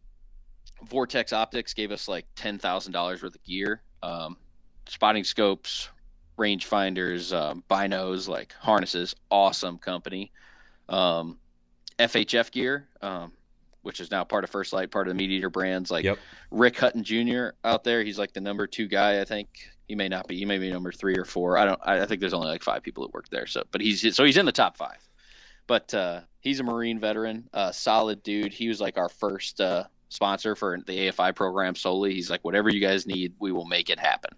Vortex Optics gave us like ten thousand dollars worth of gear, um, spotting scopes, rangefinders, um, binos, like harnesses. Awesome company. Um, FHF gear, um, which is now part of First Lite, part of the MeatEater brands. Like Yep. Rick Hutton Jr. out there, he's like the number two guy. I think he may not be. He may be number three or four. I don't. I, think there's only like five people that work there. So, but he's so he's in the top five. But uh, he's a Marine veteran, solid dude. He was like our first uh, sponsor for the AFI program solely. He's like, whatever you guys need, we will make it happen,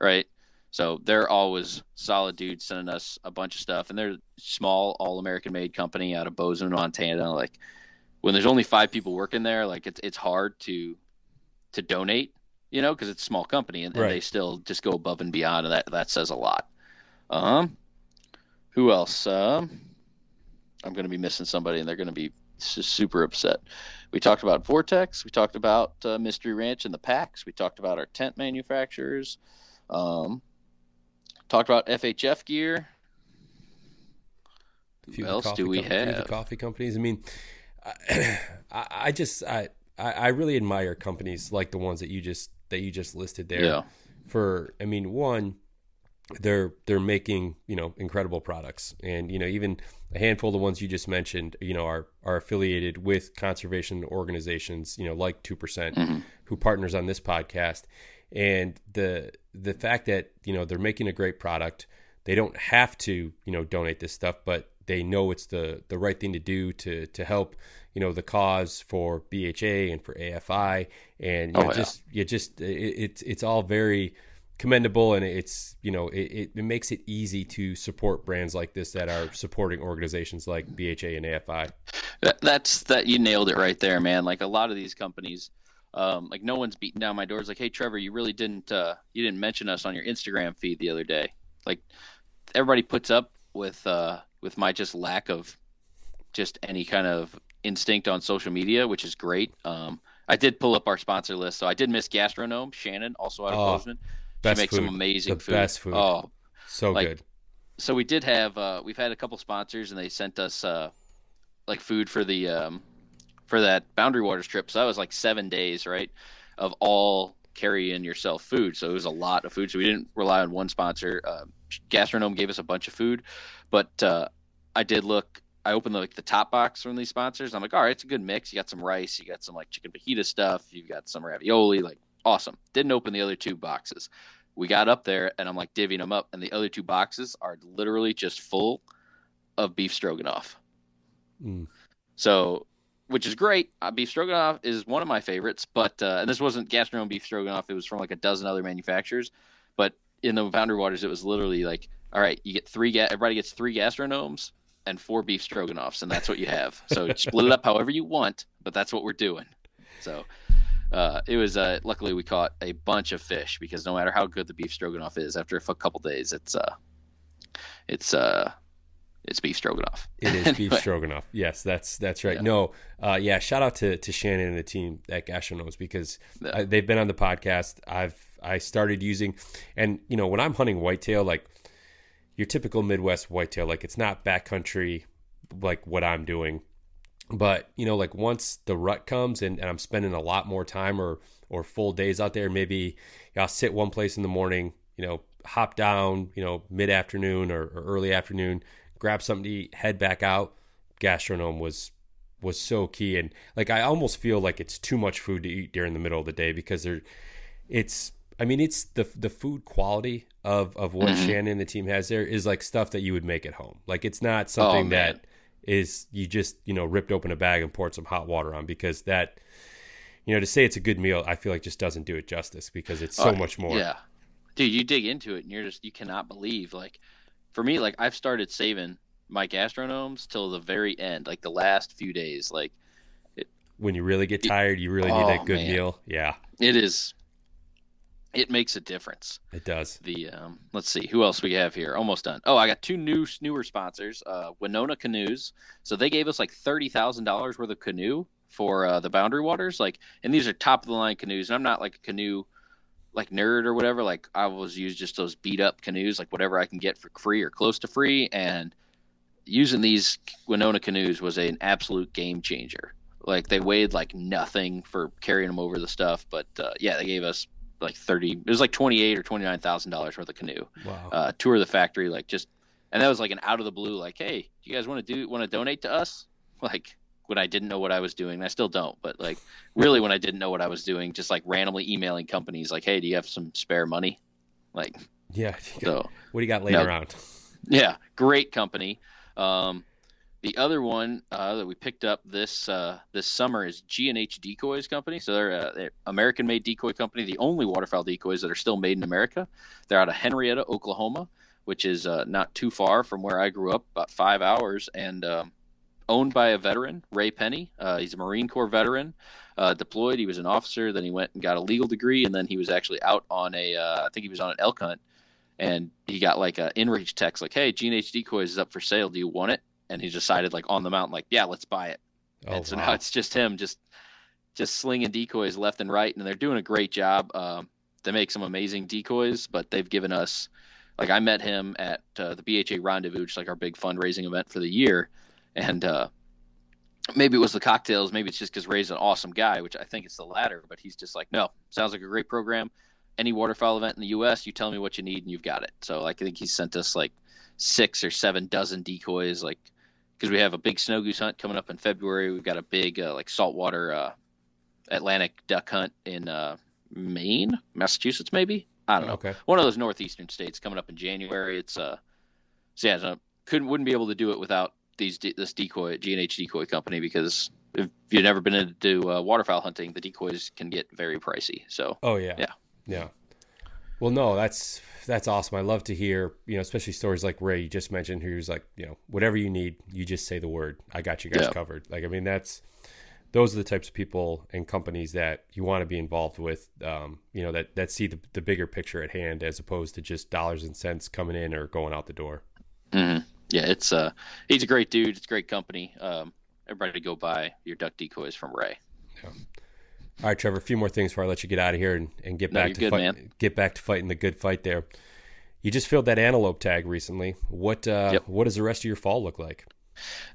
right? So they're always solid dudes sending us a bunch of stuff, and they're small, all American made company out of Bozeman, Montana. Like when there's only five people working there, like it's it's hard to to donate, you know, because it's a small company, and, and they still just go above and beyond, and that that says a lot. Um, who else? Um, I'm going to be missing somebody, and they're going to be su- super upset. We talked about Vortex. We talked about uh, Mystery Ranch and the packs. We talked about our tent manufacturers. Um, talked about FHF gear. Who else do we com- a the have? coffee companies. I mean, I, I I just I I really admire companies like the ones that you just that you just listed there. Yeah. For I mean, one, they're they're making you know incredible products, and you know even a handful of the ones you just mentioned, you know, are are affiliated with conservation organizations, you know, like Two Percent, Mhm. who partners on this podcast, and the the fact that you know they're making a great product, they don't have to you know donate this stuff, but they know it's the the right thing to do to to help you know the cause for BHA and for AFI, and you Oh, know, yeah. just you just it, it's it's all very commendable and it's you know it, it, makes it easy to support brands like this that are supporting organizations like BHA and AFI. That, that's that you nailed it right there, man. Like a lot of these companies, um, like no one's beating down my doors. Like, hey, Trevor, you really didn't uh, you didn't mention us on your Instagram feed the other day. Like everybody puts up with uh, with my just lack of just any kind of instinct on social media, which is great. Um, I did pull up our sponsor list, so I did miss GastroGnome Shannon, also out of Oh, Bozeman. She makes some food. amazing The food. best food. Oh, So Like, good. so we did have uh, we've had a couple sponsors and they sent us uh, like food for the um, for that boundary waters trip so that was like seven days right of all carry in yourself food so it was a lot of food so we didn't rely on one sponsor uh, GastroGnome gave us a bunch of food but uh, i did look i opened the, like the top box from these sponsors i'm like all right it's a good mix you got some rice you got some like chicken fajita stuff you got some ravioli like awesome didn't open the other two boxes we got up there and I'm like divvying them up, and the other two boxes are literally just full of beef stroganoff. Mm. So, which is great. Uh, beef stroganoff is one of my favorites, but uh, and this wasn't GastroGnome beef stroganoff. It was from like a dozen other manufacturers. But in the Boundary Waters, it was literally like, all right, you get three. Ga- everybody gets three GastroGnomes and four beef stroganoffs, and that's what you have. So split it up however you want, but that's what we're doing. So. Uh, it was uh, luckily we caught a bunch of fish because no matter how good the beef stroganoff is, after a couple days, it's uh, it's uh, it's beef stroganoff. It is beef stroganoff. Yes, that's that's right. Yeah. No, uh, yeah. Shout out to, to Shannon and the team at GastroGnomes because Yeah. uh, they've been on the podcast. I've I started using, and you know when I'm hunting whitetail, like your typical Midwest whitetail, like it's not backcountry like what I'm doing, but you know like once the rut comes and, and I'm spending a lot more time or or full days out there, maybe I'll sit one place in the morning, you know, hop down, you know, mid afternoon or, or early afternoon, grab something to eat, head back out. GastroGnome was was so key, and like I almost feel like it's too much food to eat during the middle of the day because there, it's. I mean, it's the the food quality of of what Mhm. Shannon and the team has there is like stuff that you would make at home. Like it's not something Oh, that is you just you know ripped open a bag and poured some hot water on because that you know to say it's a good meal I feel like just doesn't do it justice because it's so Oh, much more. Yeah, dude, you dig into it and you're just you cannot believe like, for me like I've started saving my GastroGnomes till the very end, like the last few days. Like When you really get tired, you really need Oh, that good man. meal. Yeah, it is, it makes a difference. it does. the um, let's see who else we have here? Almost done. Oh i got two new newer sponsors uh, Wenonah canoes. So they gave us like $30000 worth of canoe for uh, the boundary waters like and these are top of the line canoes. And i'm not like a canoe like nerd or whatever. Like i always use just those beat up canoes like whatever i can get for free or close to free. And using these Wenonah canoes was an absolute game changer. Like they weighed like nothing for carrying them over the stuff. But uh, yeah they gave us like thirty. It was like twenty eight or twenty nine thousand dollars worth of canoe. Wow. Uh, tour the factory, like just, and that was like an out of the blue, like, hey, do you guys want to do want to donate to us? Like when I didn't know what I was doing, I still don't, but like really when I didn't know what I was doing, just like randomly emailing companies, like, hey, do you have some spare money? Like, yeah. got- so what do you got laying No. around? yeah, great company. Um, the other one uh, that we picked up this uh, this summer is G and H Decoys Company. So they're, uh, they're American-made decoy company, the only waterfowl decoys that are still made in America. They're out of Henryetta, Oklahoma, which is uh, not too far from where I grew up, about five hours, and um, owned by a veteran, Ray Penny. Uh, he's a Marine Corps veteran, uh, deployed. He was an officer. Then he went and got a legal degree, and then he was actually out on a, uh, I think he was on an elk hunt, and he got like a inReach text like, "Hey, G&H Decoys is up for sale. Do you want it?" And he decided like on the mountain, like, "Yeah, let's buy it." Oh, and so wow. now it's just him, just just slinging decoys left and right, and they're doing a great job. Um, they make some amazing decoys, but they've given us, like, I met him at uh, the BHA Rendezvous, which is like our big fundraising event for the year, and uh, maybe it was the cocktails, maybe it's just because Ray's an awesome guy, which I think it's the latter. But he's just like, no, sounds like a great program. Any waterfowl event in the U.S., you tell me what you need, and you've got it. So like, I think he sent us like six or seven dozen decoys, like because we have a big snow goose hunt coming up in February. We've got a big uh, like saltwater uh, Atlantic duck hunt in uh, Maine, Massachusetts, maybe. I don't know. Okay. One of those northeastern states coming up in January. It's uh, so yeah, so couldn't wouldn't be able to do it without these this decoy G and H decoy company because if you've never been into uh, waterfowl hunting, the decoys can get very pricey. So Oh yeah. Yeah. Yeah. Well, no, that's that's awesome. I love to hear, you know, especially stories like Ray you just mentioned, who's like, you know, whatever you need, you just say the word. I got you guys Yeah. covered. Like, I mean, that's those are the types of people and companies that you want to be involved with. Um, you know, that that see the the bigger picture at hand as opposed to just dollars and cents coming in or going out the door. hmm yeah, it's uh, he's a great dude. It's a great company. Um, everybody go buy your duck decoys from Ray. All right, Trevor. A few more things before I let you get out of here and, and get No, back to good, fight, get back to fighting the good fight. There, you just filled that antelope tag recently. What uh, Yep. what does the rest of your fall look like?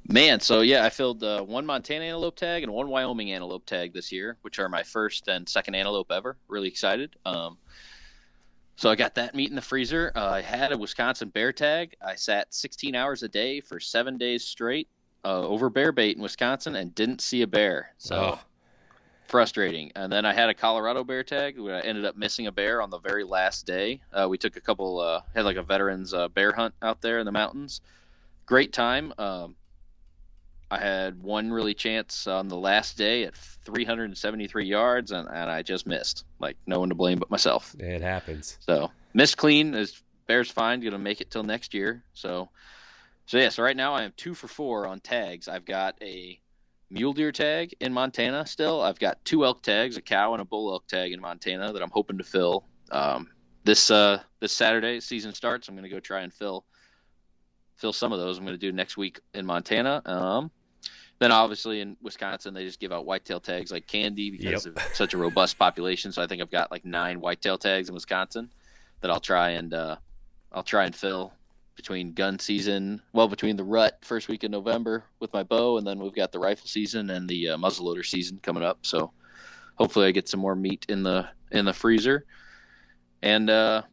Man, so yeah, I filled uh, one Montana antelope tag and one Wyoming antelope tag this year, which are my first and second antelope ever. Really excited. Um, so I got that meat in the freezer. Uh, I had a Wisconsin bear tag. I sat 16 hours a day for seven days straight uh, over bear bait in Wisconsin and didn't see a bear. So Oh. Frustrating. And then I had a Colorado bear tag. Where I ended up missing a bear on the very last day. Uh, we took a couple, uh, had like a veterans uh, bear hunt out there in the mountains. Great time. Um, I had one really chance on the last day at 373 yards, and, and I just missed. Like no one to blame but myself. It happens. So missed clean is bear's fine. Gonna make it till next year. So, so yeah. So right now I am two for four on tags. I've got a mule deer tag in Montana still. I've got two elk tags, a cow and a bull elk tag in Montana that I'm hoping to fill. Um, this uh this Saturday season starts. I'm gonna go try and fill fill some of those. I'm gonna do next week in Montana. Um, then obviously in Wisconsin they just give out whitetail tags like candy because Yep. of such a robust population. So I think I've got like nine whitetail tags in Wisconsin that I'll try and uh, I'll try and fill between gun season. Well, between the rut first week in November with my bow, and then we've got the rifle season and the uh, muzzleloader season coming up. So hopefully I get some more meat in the in the freezer. And uh,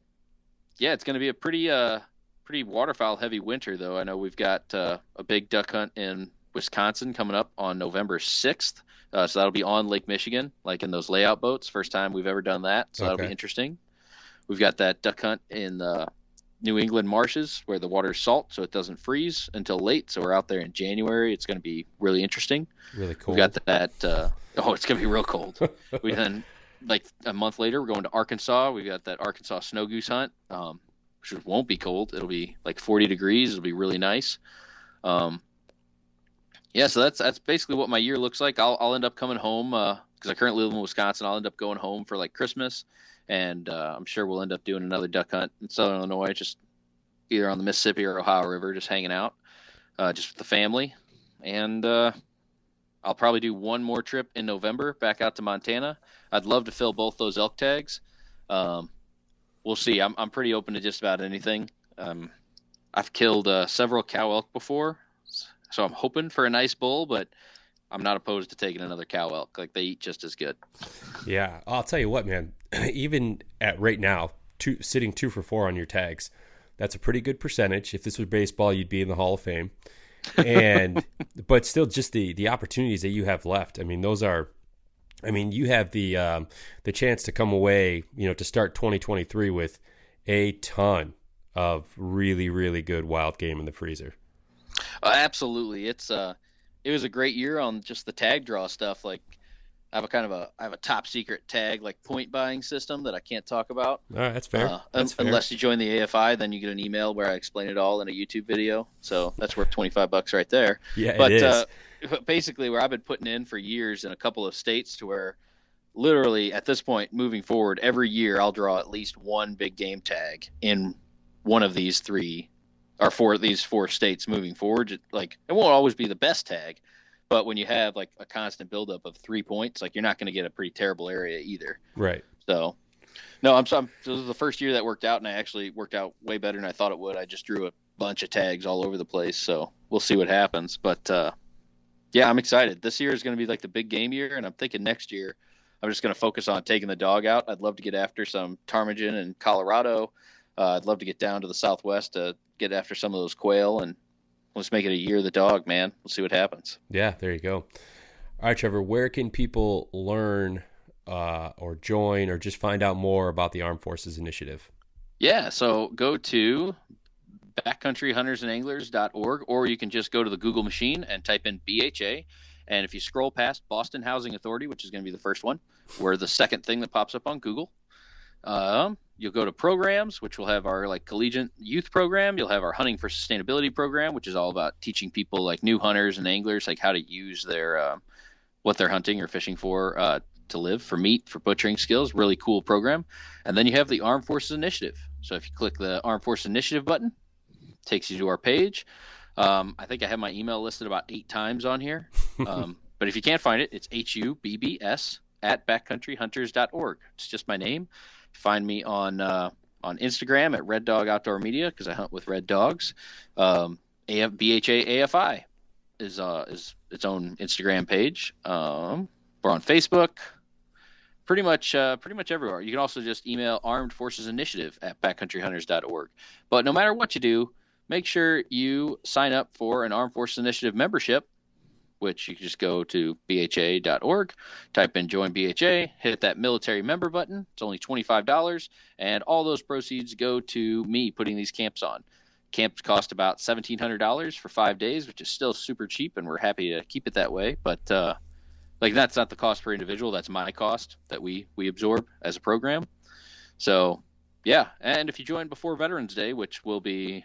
yeah, it's going to be a pretty uh, pretty waterfowl heavy winter though. I know we've got uh, a big duck hunt in Wisconsin coming up on November 6th. Uh, so that'll be on Lake Michigan, like in those layout boats. First time we've ever done that. So that'll be interesting. We've got that duck hunt in the New England marshes where the water's salt, so it doesn't freeze until late. So we're out there in January. It's going to be really interesting. Really cool. We've got that. Uh, oh, it's going to be real cold. we then, like a month later, we're going to Arkansas. We've got that Arkansas snow goose hunt, um, which won't be cold. It'll be like 40 degrees. It'll be really nice. Um, yeah, so that's that's basically what my year looks like. I'll I'll end up coming home because I currently live in Wisconsin. I'll end up going home for like Christmas, and uh, I'm sure we'll end up doing another duck hunt in Southern Illinois, just either on the Mississippi or Ohio River, just hanging out, uh, just with the family, and uh, I'll probably do one more trip in November back out to Montana. I'd love to fill both those elk tags. Um, we'll see. I'm I'm pretty open to just about anything. Um, I've killed uh, several cow elk before, so I'm hoping for a nice bull, but I'm not opposed to taking another cow elk. Like they eat just as good. Yeah, I'll tell you what, man. even at right now, two, sitting two for four on your tags, that's a pretty good percentage. If this was baseball, you'd be in the Hall of Fame. And but still, just the the opportunities that you have left. I mean, those are. I mean, you have the um, the chance to come away, you know, to start 2023 with a ton of really, really good wild game in the freezer. Uh, absolutely, it's uh, it was a great year on just the tag draw stuff. Like I have a kind of a I have a top secret tag like point buying system that I can't talk about. All right, that's fair. Uh, that's un- Unless you join the AFI, then you get an email where I explain it all in a YouTube video. So that's worth twenty five bucks right there. Yeah, but it is. Uh, basically, where I've been putting in for years in a couple of states to where literally at this point moving forward every year I'll draw at least one big game tag in one of these three or four these four states moving forward. Like it won't always be the best tag, but when you have like a constant buildup of three points, like you're not going to get a pretty terrible area either. Right. So, no, I'm, I'm. This is the first year that worked out, and I actually worked out way better than I thought it would. I just drew a bunch of tags all over the place, so we'll see what happens. But uh, yeah, I'm excited. This year is going to be like the big game year, and I'm thinking next year I'm just going to focus on taking the dog out. I'd love to get after some ptarmigan in Colorado. Uh, I'd love to get down to the Southwest to get after some of those quail, and let's make it a year of the dog, man. We'll see what happens. Yeah, there you go. All right, Trevor, where can people learn uh, or join or just find out more about the Armed Forces Initiative? Yeah, so go to backcountryhuntersandanglers.org or you can just go to the Google machine and type in BHA. And if you scroll past Boston Housing Authority, which is going to be the first one, we're the second thing that pops up on Google. Um, you'll go to programs, which will have our like collegiate youth program. You'll have our hunting for sustainability program, which is all about teaching people like new hunters and anglers like how to use their uh, what they're hunting or fishing for uh, to live for meat for butchering skills. Really cool program. And then you have the Armed Forces Initiative. So if you click the Armed Forces Initiative button, it takes you to our page. Um, I think I have my email listed about eight times on here. Um, but if you can't find it, it's H U B B S at backcountryhunters.org. It's just my name. Find me on uh, on Instagram at Red Dog Outdoor Media because I hunt with red dogs. Um, AF, BHA AFI is uh, is its own Instagram page. Um, we're on Facebook. Pretty much, uh, pretty much everywhere. You can also just email Armed Forces Initiative at backcountryhunters.org. But no matter what you do, make sure you sign up for an Armed Forces Initiative membership which you can just go to bha.org, type in join BHA, hit that military member button. It's only $25, and all those proceeds go to me putting these camps on. Camps cost about $1,700 for five days, which is still super cheap, and we're happy to keep it that way. But uh, like that's not the cost per individual; that's my cost that we we absorb as a program. So yeah, and if you join before Veterans Day, which will be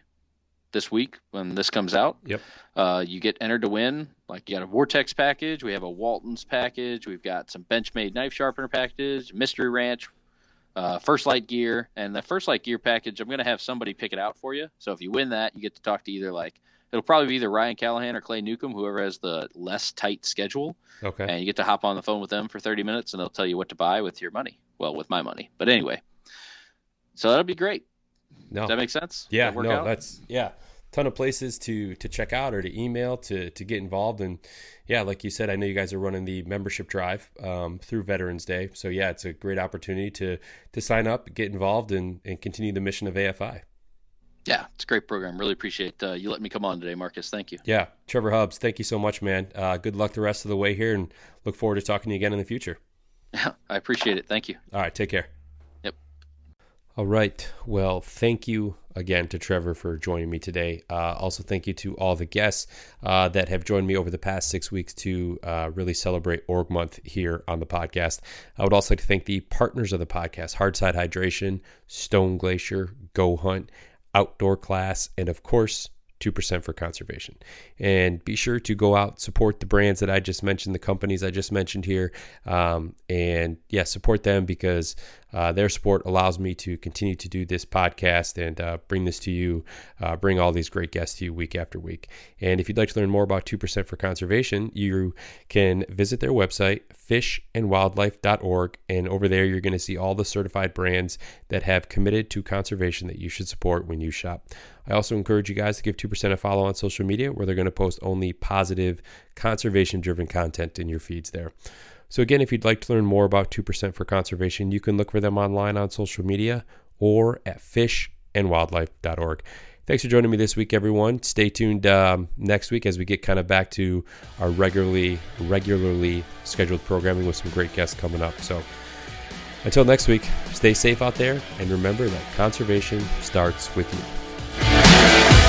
this week when this comes out. Yep. Uh, you get entered to win. Like you got a Vortex package. We have a Walton's package. We've got some Benchmade knife sharpener package, Mystery Ranch, uh, First Lite gear, and the First Lite gear package. I'm gonna have somebody pick it out for you. So if you win that, you get to talk to either like it'll probably be either Ryan Callaghan or Clay Newcomb, whoever has the less tight schedule. Okay. And you get to hop on the phone with them for 30 minutes, and they'll tell you what to buy with your money. Well, with my money, but anyway. So that'll be great. No. Does that make sense? Yeah, that no, out? that's yeah, ton of places to to check out or to email to to get involved and yeah, like you said, I know you guys are running the membership drive um, through Veterans Day, so yeah, it's a great opportunity to to sign up, get involved, and and continue the mission of AFI. Yeah, it's a great program. Really appreciate uh, you letting me come on today, Marcus. Thank you. Yeah, Trevor Hubbs, thank you so much, man. Uh, good luck the rest of the way here, and look forward to talking to you again in the future. I appreciate it. Thank you. All right, take care. All right. Well, thank you again to Trevor for joining me today. Uh, also, thank you to all the guests uh, that have joined me over the past six weeks to uh, really celebrate Org Month here on the podcast. I would also like to thank the partners of the podcast Hardside Hydration, Stone Glacier, Go Hunt, Outdoor Class, and of course, 2% for conservation. And be sure to go out, support the brands that I just mentioned, the companies I just mentioned here. Um, and yeah, support them because uh, their support allows me to continue to do this podcast and uh, bring this to you, uh, bring all these great guests to you week after week. And if you'd like to learn more about 2% for conservation, you can visit their website, fishandwildlife.org. And over there, you're going to see all the certified brands that have committed to conservation that you should support when you shop. I also encourage you guys to give 2% a follow on social media where they're going to post only positive, conservation driven content in your feeds there. So, again, if you'd like to learn more about 2% for conservation, you can look for them online on social media or at fishandwildlife.org. Thanks for joining me this week, everyone. Stay tuned um, next week as we get kind of back to our regularly regularly scheduled programming with some great guests coming up. So until next week, stay safe out there and remember that conservation starts with you.